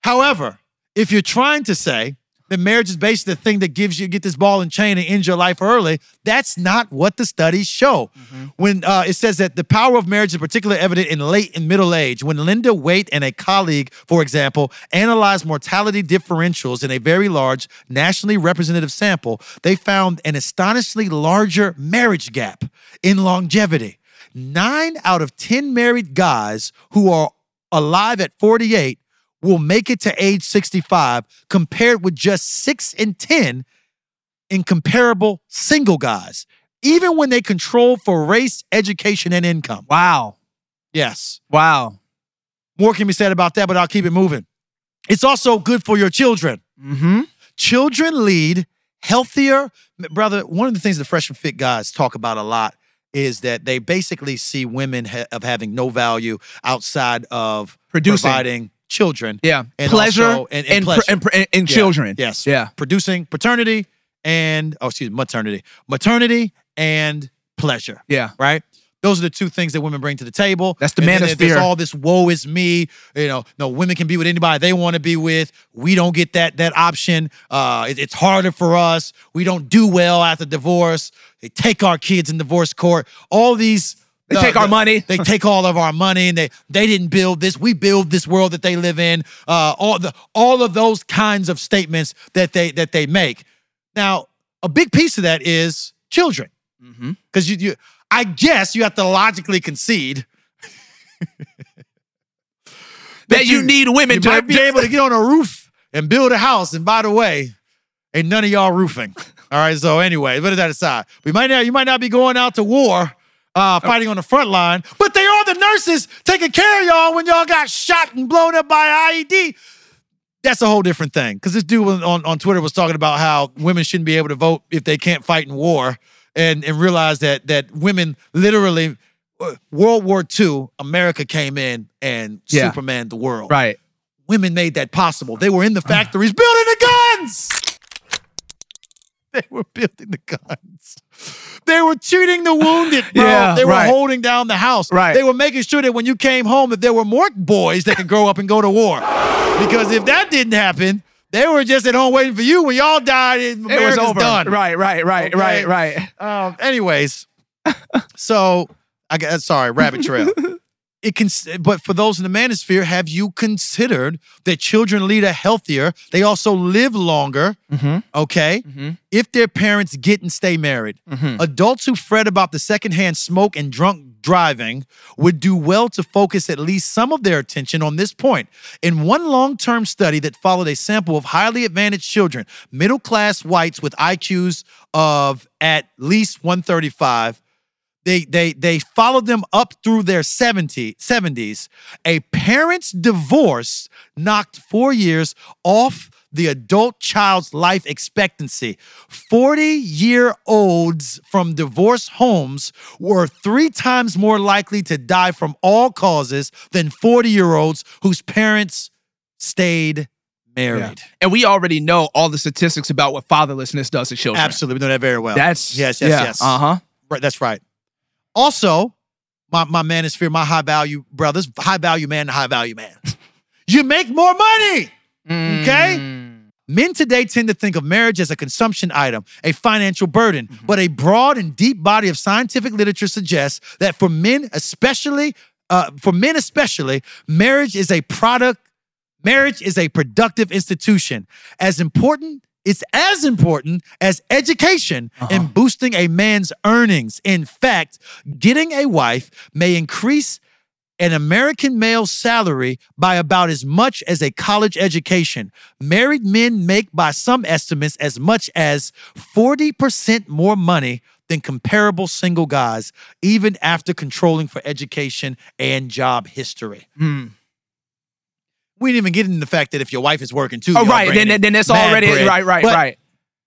However, if you're trying to say that marriage is basically the thing that gives you get this ball and chain and ends your life early, that's not what the studies show. When uh, it says that the power of marriage is particularly evident in late and middle age, when Linda Waite and a colleague, for example, analyzed mortality differentials in a very large nationally representative sample, they found an astonishingly larger marriage gap in longevity. Nine out of 10 married guys who are alive at 48 will make it to age 65 compared with just 6 and 10 in comparable single guys even when they control for race education and income Wow. yes Wow. more can be said about that but i'll keep it moving it's also good for your children Mm-hmm. children lead healthier brother one of the things the fresh and fit guys talk about a lot is that they basically see women ha- of having no value outside of Producing. providing children Yeah. And pleasure also- and and- and pleasure. and, and, and Yeah. children. Yes. Yeah. Producing paternity and oh excuse me, maternity. Maternity and pleasure. Yeah. Right? Those are the two things that women bring to the table. That's the manosphere. There's all this woe is me. You know, no women can be with anybody they want to be with. We don't get that that option. Uh, it- it's harder for us. We don't do well after divorce. They take our kids in divorce court. All these. They take our money. They take all of our money, and they they didn't build this. We build this world that they live in. Uh, all the all of those kinds of statements that they that they make. Now, a big piece of that is children, Mm-hmm. because you, you, I guess you have to logically concede That you, need women you to might be able to get on a roof and build a house. And by the way, ain't none of y'all roofing. All right. So anyway, put that aside. We might not, you might not be going out to war, uh, fighting on the front line, but they are the nurses taking care of y'all when y'all got shot and blown up by IED. That's a whole different thing. Because this dude on, on Twitter was talking about how women shouldn't be able to vote if they can't fight in war, and and realize that that women literally. uh, World War II, America came in and Yeah. Superman the world Right. women made that possible. They were in the factories building the guns. They were building the guns. They were treating the wounded, bro. Yeah, they were right. holding down the house. Right. They were making sure that when you came home that there were more boys that could grow up and go to war. Because if that didn't happen, they were just at home waiting for you when y'all died. and It was over. done. Right, right, right, Okay. right, right. Um, anyways, so I guess sorry, rabbit trail. It can, but for those in the manosphere, have you considered that children lead a healthier? They also live longer. Mm-hmm. Okay, Mhm. if their parents get and stay married, Mm-hmm. adults who fret about the secondhand smoke and drunk driving would do well to focus at least some of their attention on this point. In one long term study that followed a sample of highly advantaged children, middle class whites with IQs of at least 135, they, they, they followed them up through their 70, 70s. A parent's divorce knocked four years off the adult child's life expectancy. 40 year olds from divorce homes were three times more likely to die from all causes than 40 year olds whose parents stayed married. And we already know all the statistics about what fatherlessness does to children. Absolutely. We know that very well. That's yes, yes, yeah, yes. Uh huh. Right, that's right. Also, my, my man is manosphere, my high value brothers, high value man high value man. you make more money. Okay? Mm. Men today tend to think of marriage as a consumption item, a financial burden, but a broad and deep body of scientific literature suggests that for men, especially, uh, for men especially, marriage is a product. Marriage is a productive institution. As important, it's as important as education in boosting a man's earnings. In fact, getting a wife may increase an American male's salary by about as much as a college education. Married men make, by some estimates, as much as 40% more money than comparable single guys, even after controlling for education and job history. Hmm. We didn't even get into the fact that if your wife is working too, Oh, y'all right. bringing Then, in then it's mad already bread. right, right, But right.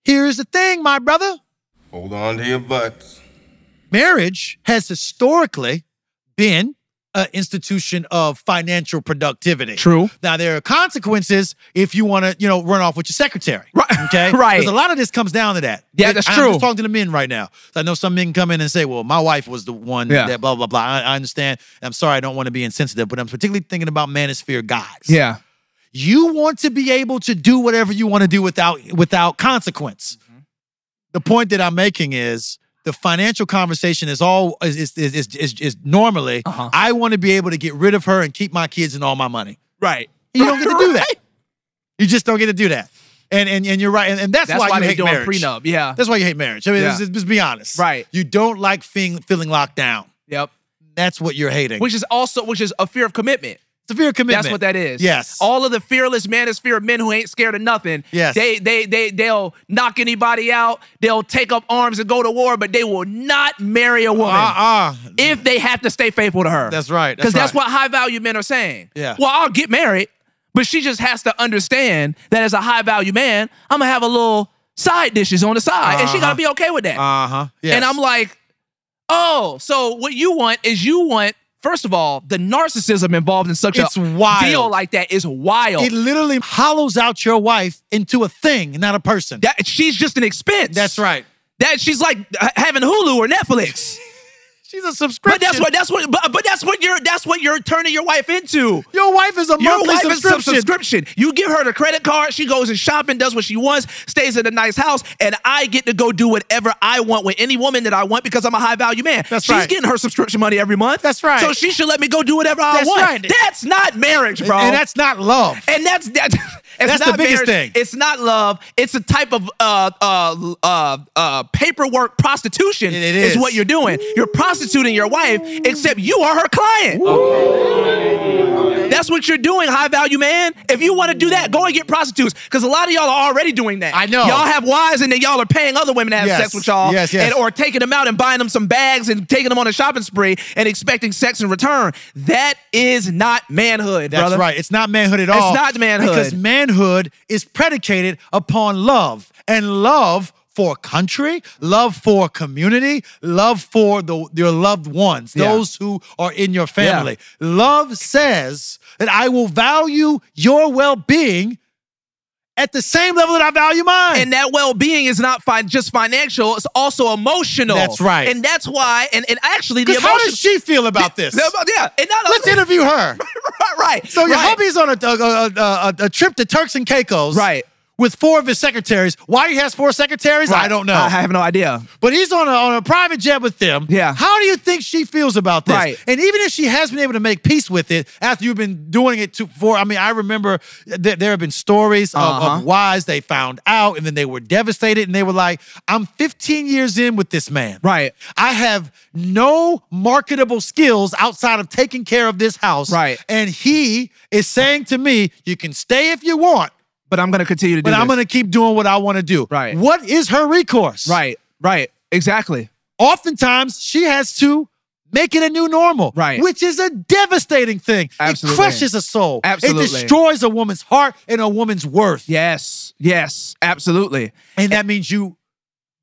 Here's the thing, my brother. Hold on to your butts. Marriage has historically been an institution of financial productivity. True. Now there are consequences if you want to, you know, run off with your secretary. Right. Okay. Right. Because a lot of this comes down to that. Yeah, that's I'm true. just talking to the men right now. I know some men come in and say, "Well, my wife was the one Yeah. that blah blah blah." I, I understand. I'm sorry, I don't want to be insensitive, but I'm particularly thinking about manosphere guys. Yeah. You want to be able to do whatever you want to do without without consequence. Mm-hmm. The point that I'm making is the financial conversation is all is is is, is, is, normally Uh-huh. I want to be able to get rid of her and keep my kids and all my money. Right. You don't get to do that. You just don't get to do that. And and, and you're right. And, and that's, That's why, why you hate marriage. prenup. Yeah. That's why you hate marriage. I mean, Yeah. let's be honest. Right. You don't like feeling feeling locked down. Yep. That's what you're hating. Which is also which is a fear of commitment. It's a fear of commitment. That's what that is. Yes. All of the fearless manosphere men who ain't scared of nothing. Yes. They they they they'll knock anybody out. They'll take up arms and go to war, but they will not marry a woman Uh-uh. if they have to stay faithful to her. That's right. Because That's, that's, right. what high value men are saying. Yeah. Well, I'll get married, but she just has to understand that as a high value man, I'm gonna have a little side dishes on the side, and she Uh-huh. gotta be okay with that. Uh-huh. Yes. And I'm like, oh, so what you want is you want, first of all, the narcissism involved in such It's a wild. deal like that is wild. it literally hollows out your wife into a thing, not a person. that she's just an expense. That's right. That she's like uh, having Hulu or Netflix. She's a subscription. But that's what that's what but, but that's what you're that's what you're turning your wife into. your wife is a Your monthly wife is a subscription. subscription. You give her the credit card, she goes and shopping, does what she wants, stays in a nice house, and I get to go do whatever I want with any woman that I want because I'm a high value man. That's She's right. getting her subscription money every month. That's right. So she should let me go do whatever I That's want. right. That's not marriage, bro. and that's not love. And that's that. It's That's not the biggest thing. It's not love. It's a type of uh uh uh uh paperwork prostitution. It- it is. what you're doing. You're prostituting your wife, except you are her client. That's what you're doing, high value man. If you want to do that, go and get prostitutes. Because a lot of y'all are already doing that. I know. Y'all have wives and then y'all are paying other women to have Yes. sex with y'all. Yes, yes. And, or taking them out and buying them some bags and taking them on a shopping spree and expecting sex in return. That is not manhood, That's brother. right. It's not manhood at all. It's not manhood. Because manhood is predicated upon love and love for country, love for community, love for the your loved ones, Yeah. those who are in your family. Love says that I will value your well-being at the same level that I value mine. And that well-being is not fi- just financial; it's also emotional. That's right. and that's why. And, and actually, the 'Cause how does she feel about this? yeah, and not Let's interview her. right, right. So your right. hubby's on a, a, a, a, a trip to Turks and Caicos, Right. With four of his secretaries. Why he has four secretaries, I don't know. I have no idea. but he's on a, on a private jet with them. Yeah. How do you think she feels about this? Right. And even if she has been able to make peace with it after you've been doing it to, for, I mean, I remember that there have been stories of, Uh-huh. of wives they found out and then they were devastated and they were like, I'm 15 years in with this man. Right. I have no marketable skills outside of taking care of this house. Right. And he is saying to me, you can stay if you want, But I'm going to continue to do but I'm this. going to keep doing what I want to do. Right. What is her recourse? Right, right, exactly. Oftentimes, she has to make it a new normal. Right. Which is a devastating thing. Absolutely. It crushes a soul. Absolutely. It destroys a woman's heart and a woman's worth. Yes, yes, absolutely. And that means you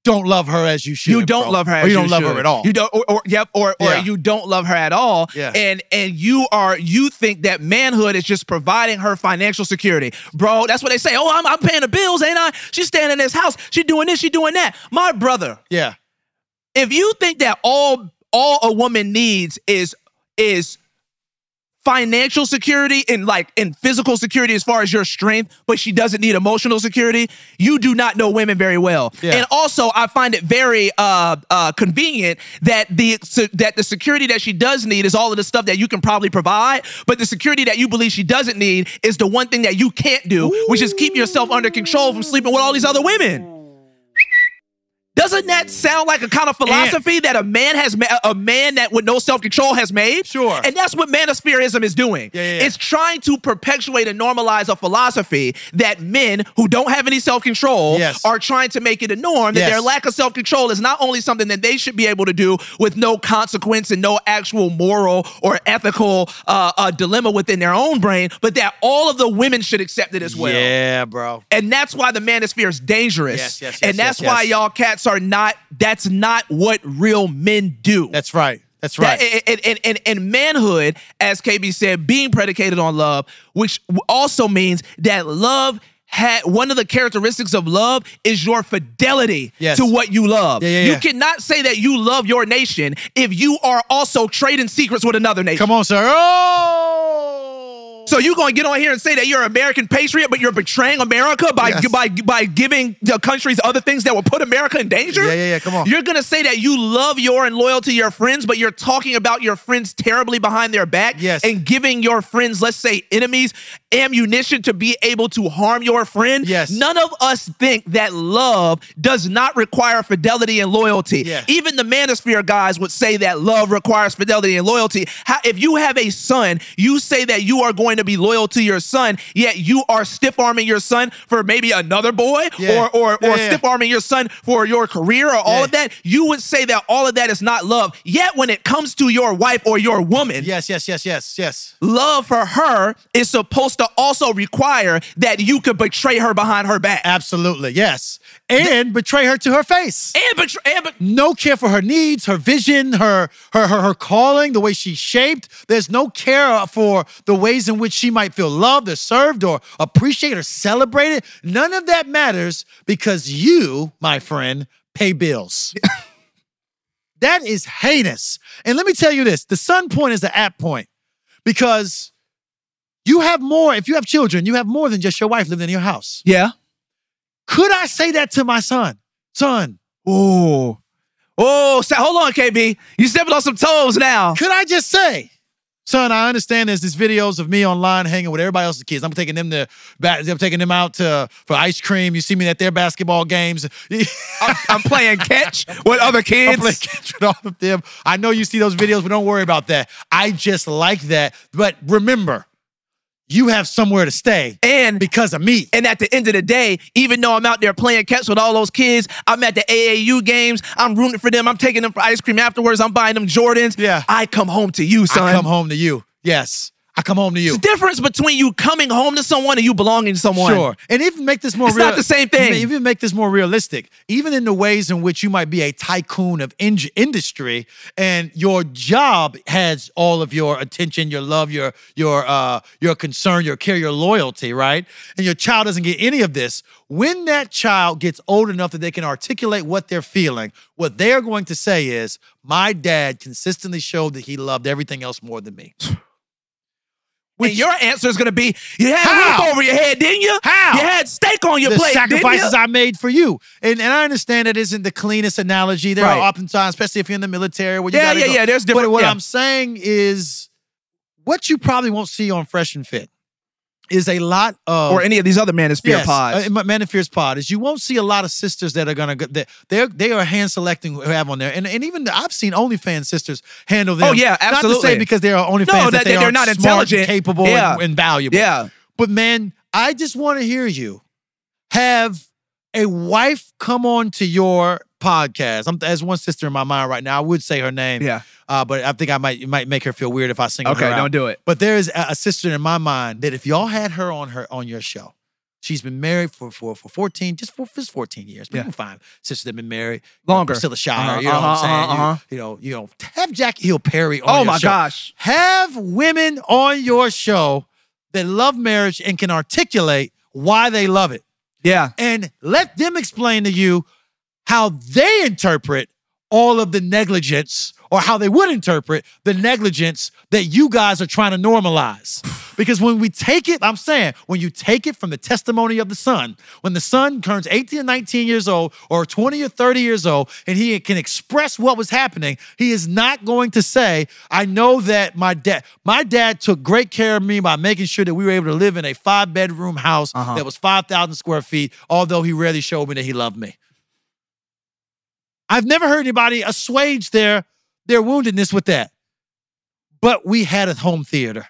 don't love her as you should. you don't bro. love her. Or as you don't love should. her at all. You don't, or, or yep, or or Yeah. you don't love her at all. Yeah. And and you are you think that manhood is just providing her financial security, bro. That's what they say. Oh, I'm I'm paying the bills, ain't I? She's staying in this house. She doing this. She doing that. My brother, yeah. if you think that all all a woman needs is is financial security and like in physical security as far as your strength, but she doesn't need emotional security, you do not know women very well. Yeah. And also, I find it very uh, uh, convenient that the so, that the security that she does need is all of the stuff that you can probably provide, but the security that you believe she doesn't need is the one thing that you can't do, which is keep yourself under control from sleeping with all these other women. Doesn't that sound like a kind of philosophy that a man has ma- a man that with no self control has made? Sure. And that's what manospherism is doing. Yeah, yeah, yeah. It's trying to perpetuate and normalize a philosophy that men who don't have any self control Yes. are trying to make it a norm. That Yes. their lack of self control is not only something that they should be able to do with no consequence and no actual moral or ethical uh, uh, dilemma within their own brain, but that all of the women should accept it as well. Yeah, bro. And that's why the manosphere is dangerous. Yes, yes, yes, and that's yes, why y'all cats are not, that's not what real men do. That's right. That's right. That- and, and, and, and manhood, as KB said, being predicated on love, which also means that love had one of the characteristics of love is your fidelity Yes. to what you love. Yeah, yeah, you yeah. cannot say that you love your nation if you are also trading secrets with another nation. Come on, sir. Oh. So you gonna get on here and say that you're an American patriot, but you're betraying America by Yes. by by giving the countries other things that will put America in danger? Yeah, yeah, yeah, come on. You're gonna say that you love your and loyal to your friends, but you're talking about your friends terribly behind their back, Yes. and giving your friends, let's say enemies, ammunition to be able to harm your friend. Yes. None of us think that love does not require fidelity and loyalty. Yeah. Even the manosphere guys would say that love requires fidelity and loyalty. How, if you have a son, you say that you are going to be loyal to your son, yet you are stiff arming your son for maybe another boy Yeah. or or, or yeah. stiff arming your son for your career or all of that. You would say that all of that is not love. Yet when it comes to your wife or your woman, Yes, yes, yes, yes, yes. love for her is supposed to also require that you could betray her behind her back. Absolutely. Yes. And betray her to her face. And betray and bet- no care for her needs, her vision, her, her her her calling, the way she's shaped. There's no care for the ways in which she might feel loved or served or appreciated or celebrated. None of that matters because you, my friend, pay bills. that is heinous. And let me tell you this: the son point is the app point because you have more. If you have children, you have more than just your wife living in your house. yeah. Could I say that to my son? Son, Oh. Oh, hold on, KB. You stepping on some toes now. Could I just say, son, I understand there's these videos of me online hanging with everybody else's kids. I'm taking them to, I'm taking them out to for ice cream. You see me at their basketball games. I'm, I'm playing catch with other kids. I'm playing catch with all of them. I know you see those videos, but don't worry about that. I just like that. But remember, you have somewhere to stay and because of me. and at the end of the day, even though I'm out there playing catch with all those kids, I'm at the AAU games. I'm rooting for them. I'm taking them for ice cream afterwards. I'm buying them Jordans. Yeah. I come home to you, son. I come home to you. Yes, I come home to you. There's a difference between you coming home to someone and you belonging to someone. Sure. And even make this more It's real. not the same thing. Even make this more realistic. Even in the ways in which you might be a tycoon of in- industry and your job has all of your attention, your love, your your uh your concern, your care, your loyalty, right? And your child doesn't get any of this. When that child gets old enough that they can articulate what they're feeling, what they're going to say is, "My dad consistently showed that he loved everything else more than me." And your answer is going to be, you had a How? roof over your head, didn't you? How? You had steak on your the plate, sacrifices didn't you? I made for you. And and I understand that isn't the cleanest analogy. There Right. are oftentimes, especially if you're in the military, where you Yeah, gotta yeah, go. yeah, there's different- But what yeah. I'm saying is, what you probably won't see on Fresh and Fit is a lot of or any of these other manosphere Yes, pods. uh, Ma- Manifier's pod is you won't see a lot of sisters that are gonna go, that they're they are hand selecting who have on there, and and even I've seen OnlyFans sisters handle them. Oh, yeah, absolutely. Not to say because they are OnlyFans No, that, that they they're aren't not smart, intelligent. capable, Yeah. and, and valuable. yeah. But man, I just want to hear you have a wife come on to your podcast. I'm as one sister in my mind right now. I would say her name. Yeah. Uh, but I think I might it might make her feel weird if I sing Okay, don't do it. But there is a, a sister in my mind that if y'all had her on her on your show, she's been married for for, for 14, just for just 14 years. But Yeah. you find sisters that have been married you know, Longer. Priscilla Shirer, Uh-huh, you know what I'm uh-huh, saying? You- uh-huh. You, know, you know, have Jackie Hill Perry on Oh my show. gosh. Have women on your show that love marriage and can articulate why they love it. Yeah. And let them explain to you how they interpret all of the negligence or how they would interpret the negligence that you guys are trying to normalize. Because when we take it, I'm saying, when you take it from the testimony of the son, when the son turns 18 or 19 years old or 20 or 30 years old and he can express what was happening, he is not going to say, I know that my dad, my dad took great care of me by making sure that we were able to live in a five bedroom house Uh-huh. that was 5,000 square feet, although he rarely showed me that he loved me. I've never heard anybody assuage their their woundedness with that. But we had a home theater.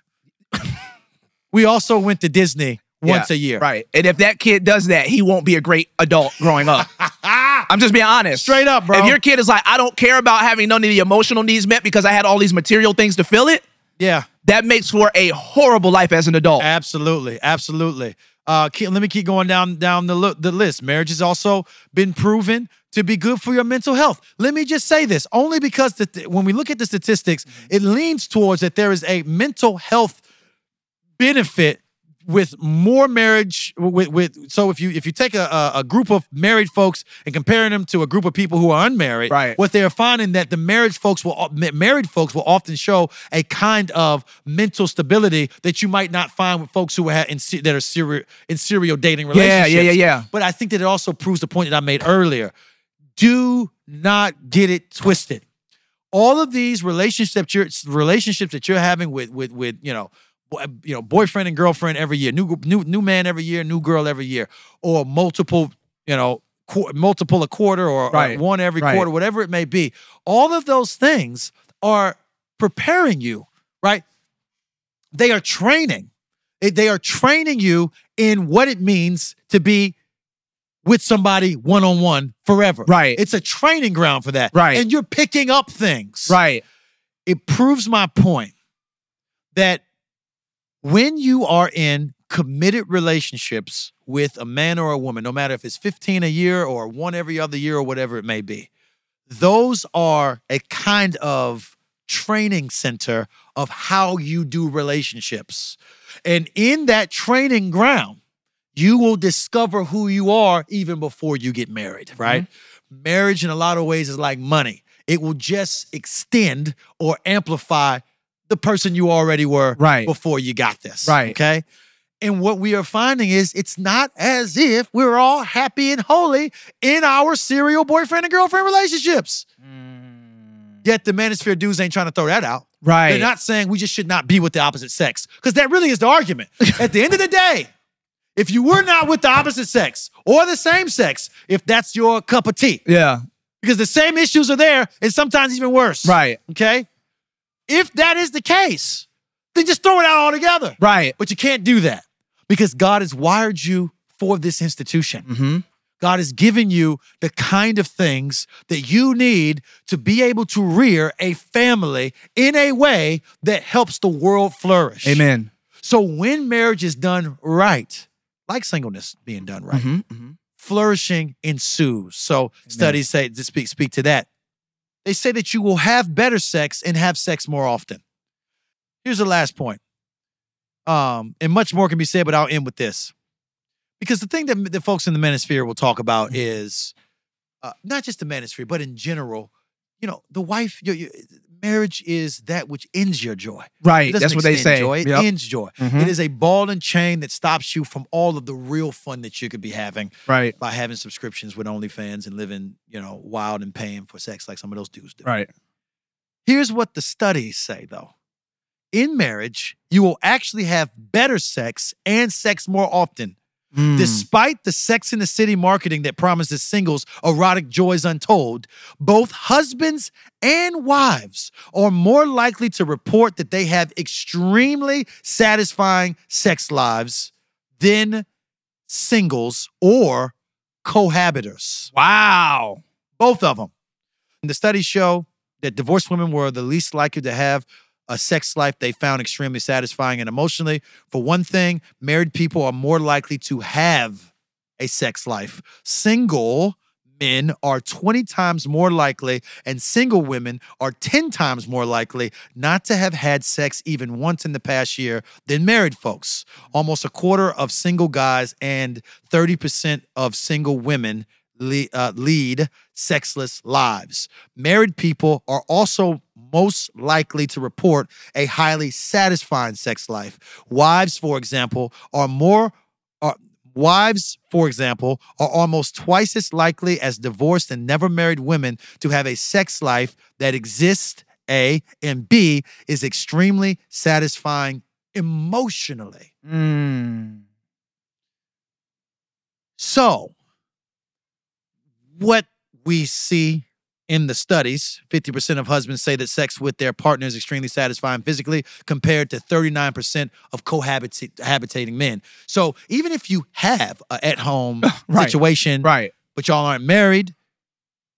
We also went to Disney once Yeah, a year. Right. And if that kid does that, he won't be a great adult growing up. I'm just being honest. Straight up, bro. If your kid is like, I don't care about having none of the emotional needs met because I had all these material things to fill it, Yeah. that makes for a horrible life as an adult. Absolutely, absolutely. Uh, let me keep going down down the the list. Marriage has also been proven to be good for your mental health. Let me just say this, only because the, th- when we look at the statistics, it leans towards that there is a mental health benefit with more marriage with, with so if you if you take a, a, group of married folks and comparing them to a group of people who are unmarried Right. what they're finding that the marriage folks will ma- married folks will often show a kind of mental stability that you might not find with folks who have in, that are serial in serial dating relationships. yeah, relationships yeah, yeah. but I think that it also proves the point that I made earlier. Do not get it twisted. All of these relationships, relationships that you're having with with with you know, Uh, you know, boyfriend and girlfriend every year, new new new man every year, new girl every year, or multiple, you know, qu- multiple a quarter or, or one every right. quarter, whatever it may be. All of those things are preparing you, right? They are training. They- They are training you in what it means to be with somebody one on one forever. Right. It's a training ground for that. Right. And you're picking up things. Right. It proves my point that when you are in committed relationships with a man or a woman, no matter if it's 15 a year or one every other year or whatever it may be, those are a kind of training center of how you do relationships. And in that training ground, you will discover who you are even before you get married, mm-hmm. right? Marriage, in a lot of ways, is like money. It will just extend or amplify the person you already were Right. before you got this. Right. Okay. And what we are finding is it's not as if we're all happy and holy in our serial boyfriend and girlfriend relationships. Mm. Yet the manosphere dudes ain't trying to throw that out. Right. They're not saying we just should not be with the opposite sex because that really is the argument. At the end of the day, if you were not with the opposite sex or the same sex, if that's your cup of tea, Yeah. because the same issues are there and sometimes even worse. Right. Okay. If that is the case, then just throw it out altogether. Right. But you can't do that because God has wired you for this institution. Mm-hmm. God has given you the kind of things that you need to be able to rear a family in a way that helps the world flourish. Amen. So when marriage is done right, like singleness being done right, Mm-hmm. flourishing ensues. So studies say to speak speak to that. They say that you will have better sex and have sex more often. Here's the last point. Um, and much more can be said, but I'll end with this. Because the thing that the folks in the manosphere will talk about is uh, not just the manosphere, but in general, you know, the wife, your, your, marriage is that which ends your joy. Right. That's what they say. Joy. It Yep. ends joy. Mhm. It is a ball and chain that stops you from all of the real fun that you could be having Right. by having subscriptions with OnlyFans and living, you know, wild and paying for sex like some of those dudes do. Right. Here's what the studies say though. In marriage, you will actually have better sex and sex more often. Mm. Despite the Sex in the City marketing that promises singles erotic joys untold, both husbands and wives are more likely to report that they have extremely satisfying sex lives than singles or cohabitors. Wow. Both of them. And the studies show that divorced women were the least likely to have a sex life they found extremely satisfying and emotionally. For one thing, married people are more likely to have a sex life. Single men are 20 times more likely, and single women are 10 times more likely not to have had sex even once in the past year than married folks. Almost a quarter of single guys and 30% of single women le- uh, lead sexless lives. Married people are also most likely to report a highly satisfying sex life. Wives, for example, are more are wives, for example, are almost twice as likely as divorced and never married women to have a sex life that exists A and B is extremely satisfying emotionally. Mm. So, what we see in the studies, 50% of husbands say that sex with their partner is extremely satisfying physically, compared to 39% of cohabitating men. So even if you have a at-home Right. situation, Right. but y'all aren't married,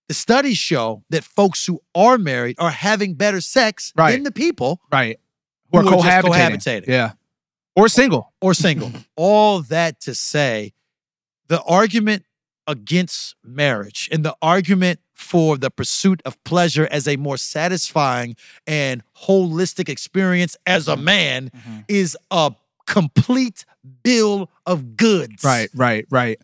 the studies show that folks who are married are having better sex Right. than the people Right. Who are Who are cohabitating. cohabitating. Yeah. Or single. or single. All that to say, the argument against marriage and the argument for the pursuit of pleasure as a more satisfying and holistic experience as a man mm-hmm. is a complete bill of goods. Right. Right. Right.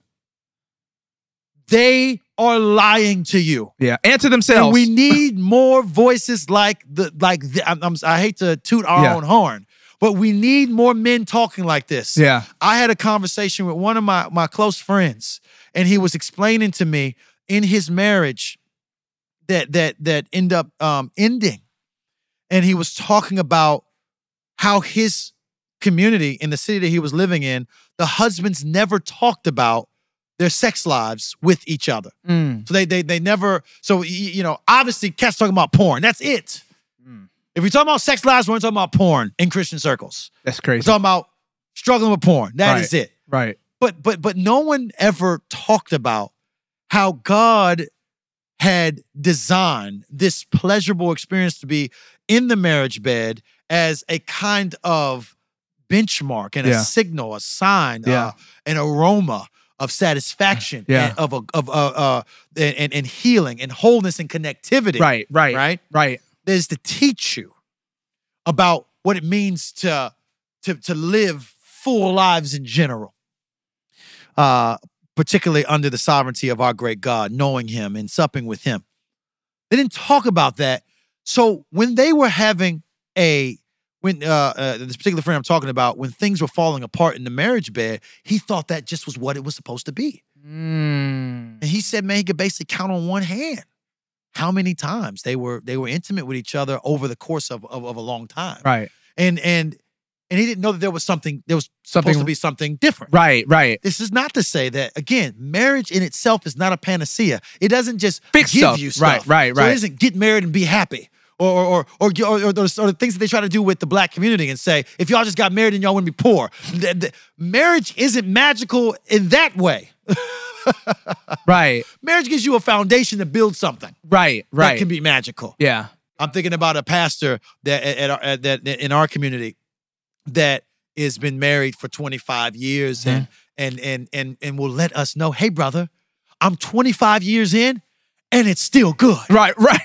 They are lying to you. Yeah. And to themselves. And we need more voices like the like the, I'm, I'm- i hate to toot our Yeah. own horn, but we need more men talking like this. yeah. I had a conversation with one of my my close friends, and he was explaining to me in his marriage that that that end up um, ending, and he was talking about how his community in the city that he was living in, the husbands never talked about their sex lives with each other. Mm. So they they they never. So you know, obviously, cats talking about porn. That's it. If we're talking about sex lives, we're talking about porn in Christian circles. That's We're crazy. talking about struggling with porn. That is Right. it. Right. But but but no one ever talked about how God had designed this pleasurable experience to be in the marriage bed as a kind of benchmark and Yeah. a signal, a sign, Yeah. uh, an aroma of satisfaction, Yeah. and of a, of uh, uh, and, and healing and wholeness and connectivity. Right. Right. right Right. is to teach you about what it means to to to live full lives in general. Uh particularly under the sovereignty of our great God, knowing him and supping with him. They didn't talk about that. So when they were having a when uh, uh this particular friend I'm talking about, when things were falling apart in the marriage bed, he thought that just was what it was supposed to be. Mm. And he said, man, he could basically count on one hand how many times they were they were intimate with each other over the course of, of, of a long time. Right. And and and he didn't know that there was something there was Something- supposed to be something different. Right. Right. This is not to say that again, marriage in itself is not a panacea. It doesn't just Fix give stuff. you Right, stuff. right, So right. it isn't get married and be happy. Or or or or, or, or, the, things that they try to do with the black community and say, if y'all just got married and y'all wouldn't be poor. The- the- marriage isn't magical in that way. Right. Marriage gives you a foundation to build something Right. Right. That can be magical. yeah. I'm thinking about a pastor that at, at at, that in our community that has been married for 25 years and mm-hmm. and and and and will let us know, hey brother, I'm 25 years in and it's still good. Right. Right.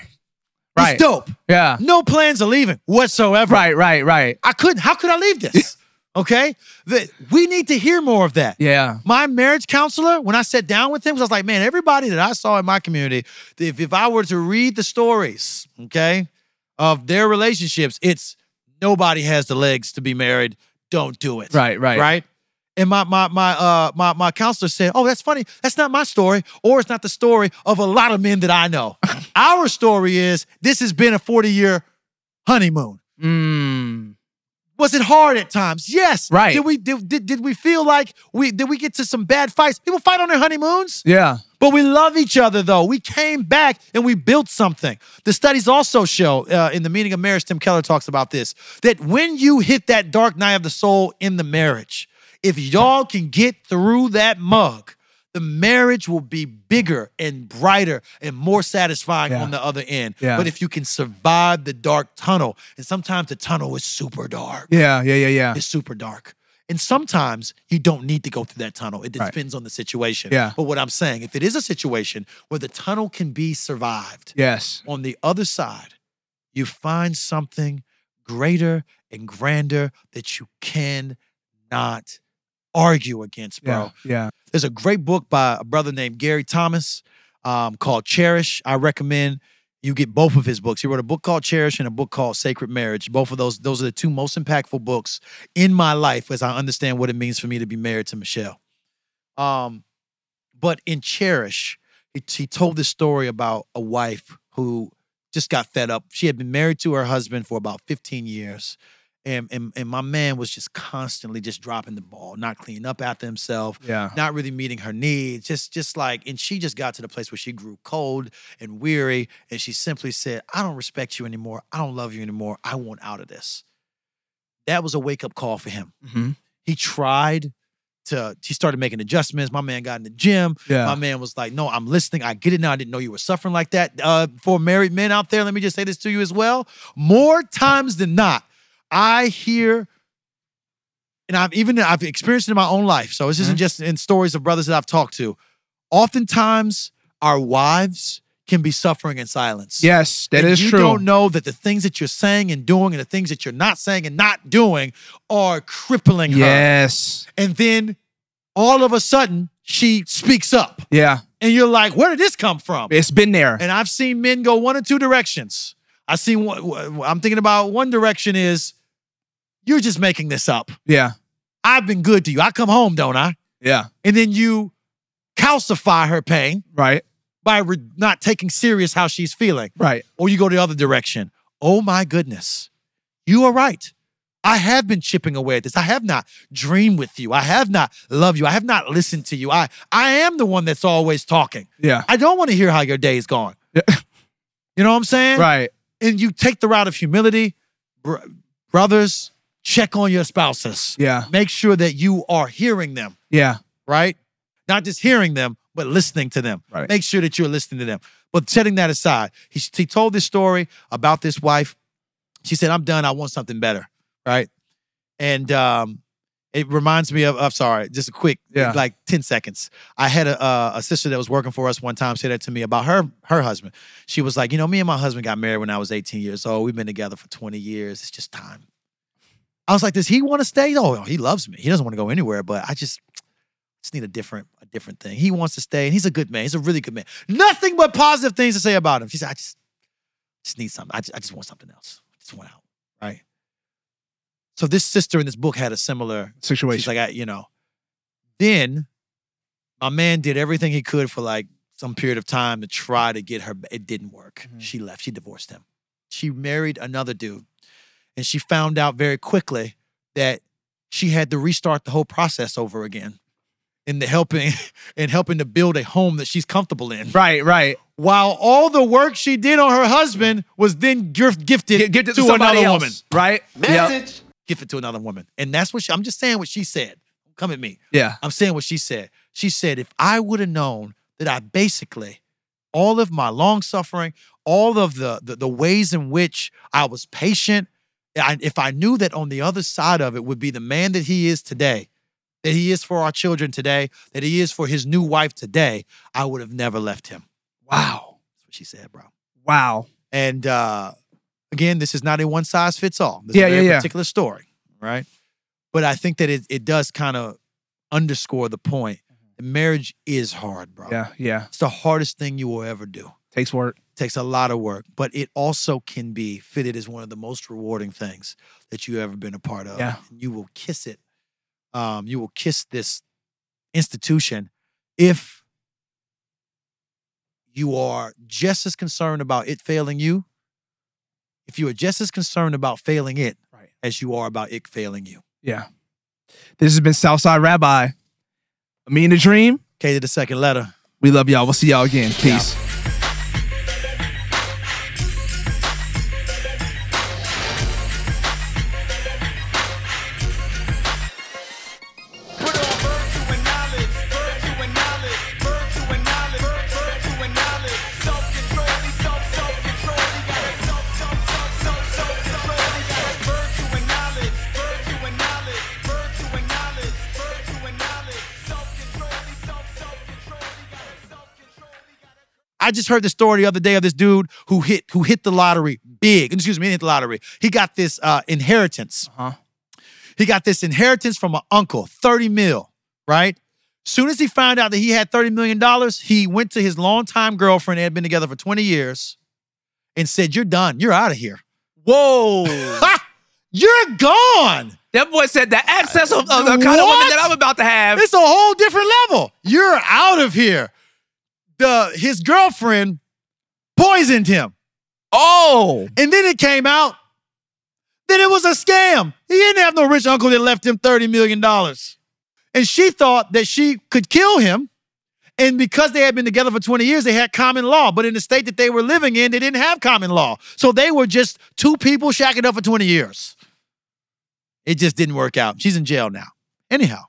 Right. It's dope. Yeah. No plans of leaving whatsoever. Right. Right. Right. I couldn't. How could I leave this? Okay. The- we need to hear more of that. Yeah. My marriage counselor, when I sat down with him, I was like, man, everybody that I saw in my community, if, if I were to read the stories, okay, of their relationships, it's nobody has the legs to be married. Don't do it. Right. Right. Right. And my my my uh my my counselor said, "Oh, that's funny. That's not my story, or it's not the story of a lot of men that I know. Our story is this has been a forty year honeymoon. Mm. Was it hard at times? Yes. Right. Did we did, did, did we feel like we did we get to some bad fights? People fight on their honeymoons. Yeah. But we love each other though. We came back and we built something. The studies also show uh, in the meaning of marriage, Tim Keller talks about this that when you hit that dark night of the soul in the marriage, if y'all can get through that mug, the marriage will be bigger and brighter and more satisfying Yeah. on the other end. Yeah. But if you can survive the dark tunnel, and sometimes the tunnel is super dark Yeah. Yeah. Yeah. Yeah. It's super dark. And sometimes you don't need to go through that tunnel. It Right. depends on the situation. Yeah. But what I'm saying, if it is a situation where the tunnel can be survived, Yes. on the other side, you find something greater and grander that you cannot argue against, bro. Yeah. Yeah. There's a great book by a brother named Gary Thomas um, called Cherish. I recommend you get both of his books. He wrote a book called Cherish and a book called Sacred Marriage. Both of those, those are the two most impactful books in my life as I understand what it means for me to be married to Michelle. Um, but in Cherish, he, he told this story about a wife who just got fed up. She had been married to her husband for about 15 years. And, and and my man was just constantly just dropping the ball, not cleaning up after himself, Yeah. not really meeting her needs, just just like and she just got to the place where she grew cold and weary and she simply said, "I don't respect you anymore. I don't love you anymore. I want out of this." That was a wake-up call for him. hmm He tried to he started making adjustments. My man got in the gym. Yeah. My man was like, "No, I'm listening. I get it now. I didn't know you were suffering like that." Uh, for married men out there, let me just say this to you as well. More times than not, I hear, and I've even I've experienced it in my own life. So this isn't mm-hmm. just in stories of brothers that I've talked to. Oftentimes, our wives can be suffering in silence. Yes, that and is you true. don't know that the things that you're saying and doing and the things that you're not saying and not doing are crippling her. yes. And then all of a sudden, she speaks up. Yeah. And you're like, where did this come from? It's been there. And I've seen men go one or two directions. I see one, I'm thinking about one direction is you're just making this up. yeah. I've been good to you. I come home, don't I? Yeah. And then you calcify her pain Right. by re- not taking serious how she's feeling. Right. Or you go the other direction. Oh my goodness. You are right. I have been chipping away at this. I have not dreamed with you. I have not loved you. I have not listened to you. I I am the one that's always talking. Yeah. I don't want to hear how your day is going. Yeah. You know what I'm saying? Right. And you take the route of humility. Br- brothers, check on your spouses. Yeah. Make sure that you are hearing them, Yeah. right? Not just hearing them, but listening to them. Right. Make sure that you're listening to them. But setting that aside, he, he told this story about this wife. She said, I'm done. I want something better. Right. And um, it reminds me of, I'm sorry, just a quick, Yeah. like 10 seconds. I had a, uh, a sister that was working for us one time say that to me about her, her husband. She was like, you know, me and my husband got married when I was 18 years old. We've been together for 20 years. It's just time. I was like, does he want to stay? Oh, he loves me. He doesn't want to go anywhere, but I just, just need a different, a different thing. He wants to stay, and he's a good man. He's a really good man. Nothing but positive things to say about him. She said, I just, just need something. I just, I just want something else. I just want out. Right. So this sister in this book had a similar Situation. She's like, I, you know. Then my man did everything he could for like some period of time to try to get her. It didn't work. Mhm. She left. She divorced him. She married another dude, and she found out very quickly that she had to restart the whole process over again, in the helping in helping to build a home that she's comfortable in. right. Right. While all the work she did on her husband was then gift, gifted Get, get to, to, another else, woman. Right. Yeah. Give it to another woman. And that's what she, I'm just saying what she said. Come at me. Yeah. I'm saying what she said. She said, if I would have known that I basically, all of my long suffering, all of the, the, the ways in which I was patient, I, if I knew that on the other side of it would be the man that he is today, that he is for our children today, that he is for his new wife today, I would have never left him. Wow. That's what she said, bro. Wow. And uh, again, this is not a one size fits all. This Yeah, is a yeah, yeah. particular story, right? But I think that it, it does kind of underscore the point. Marriage is hard, bro. Yeah. Yeah. It's the hardest thing you will ever do. Takes work. takes a lot of work, but it also can be fitted as one of the most rewarding things that you've ever been a part of. Yeah. You will kiss it. Um, you will kiss this institution if you are just as concerned about it failing you, if you are just as concerned about failing it Right. as you are about it failing you. Yeah. This has been Southside Rabbi. Me and the Dream. K to the second letter. We love y'all. We'll see y'all again. Peace. Put I just heard the story the other day of this dude who hit who hit the lottery big. Excuse me, he hit the lottery. He got this uh, inheritance. Uh-huh. He got this inheritance from an uncle, 30 mil, right? Soon as he found out that he had $30 million, he went to his longtime girlfriend, they had been together for 20 years, and said, You're done. You're out of here. Whoa. You're gone. that boy said the access of, of the kind of woman that I'm about to have. It's a whole different level. You're out of here. The his girlfriend poisoned him. Oh. And then it came out then it was a scam. He didn't have no rich uncle that left him $30 million. And she thought that she could kill him. And because they had been together for 20 years, they had common law. But in the state that they were living in, they didn't have common law. So they were just two people shacking up for 20 years. It just didn't work out. She's in jail now. Anyhow,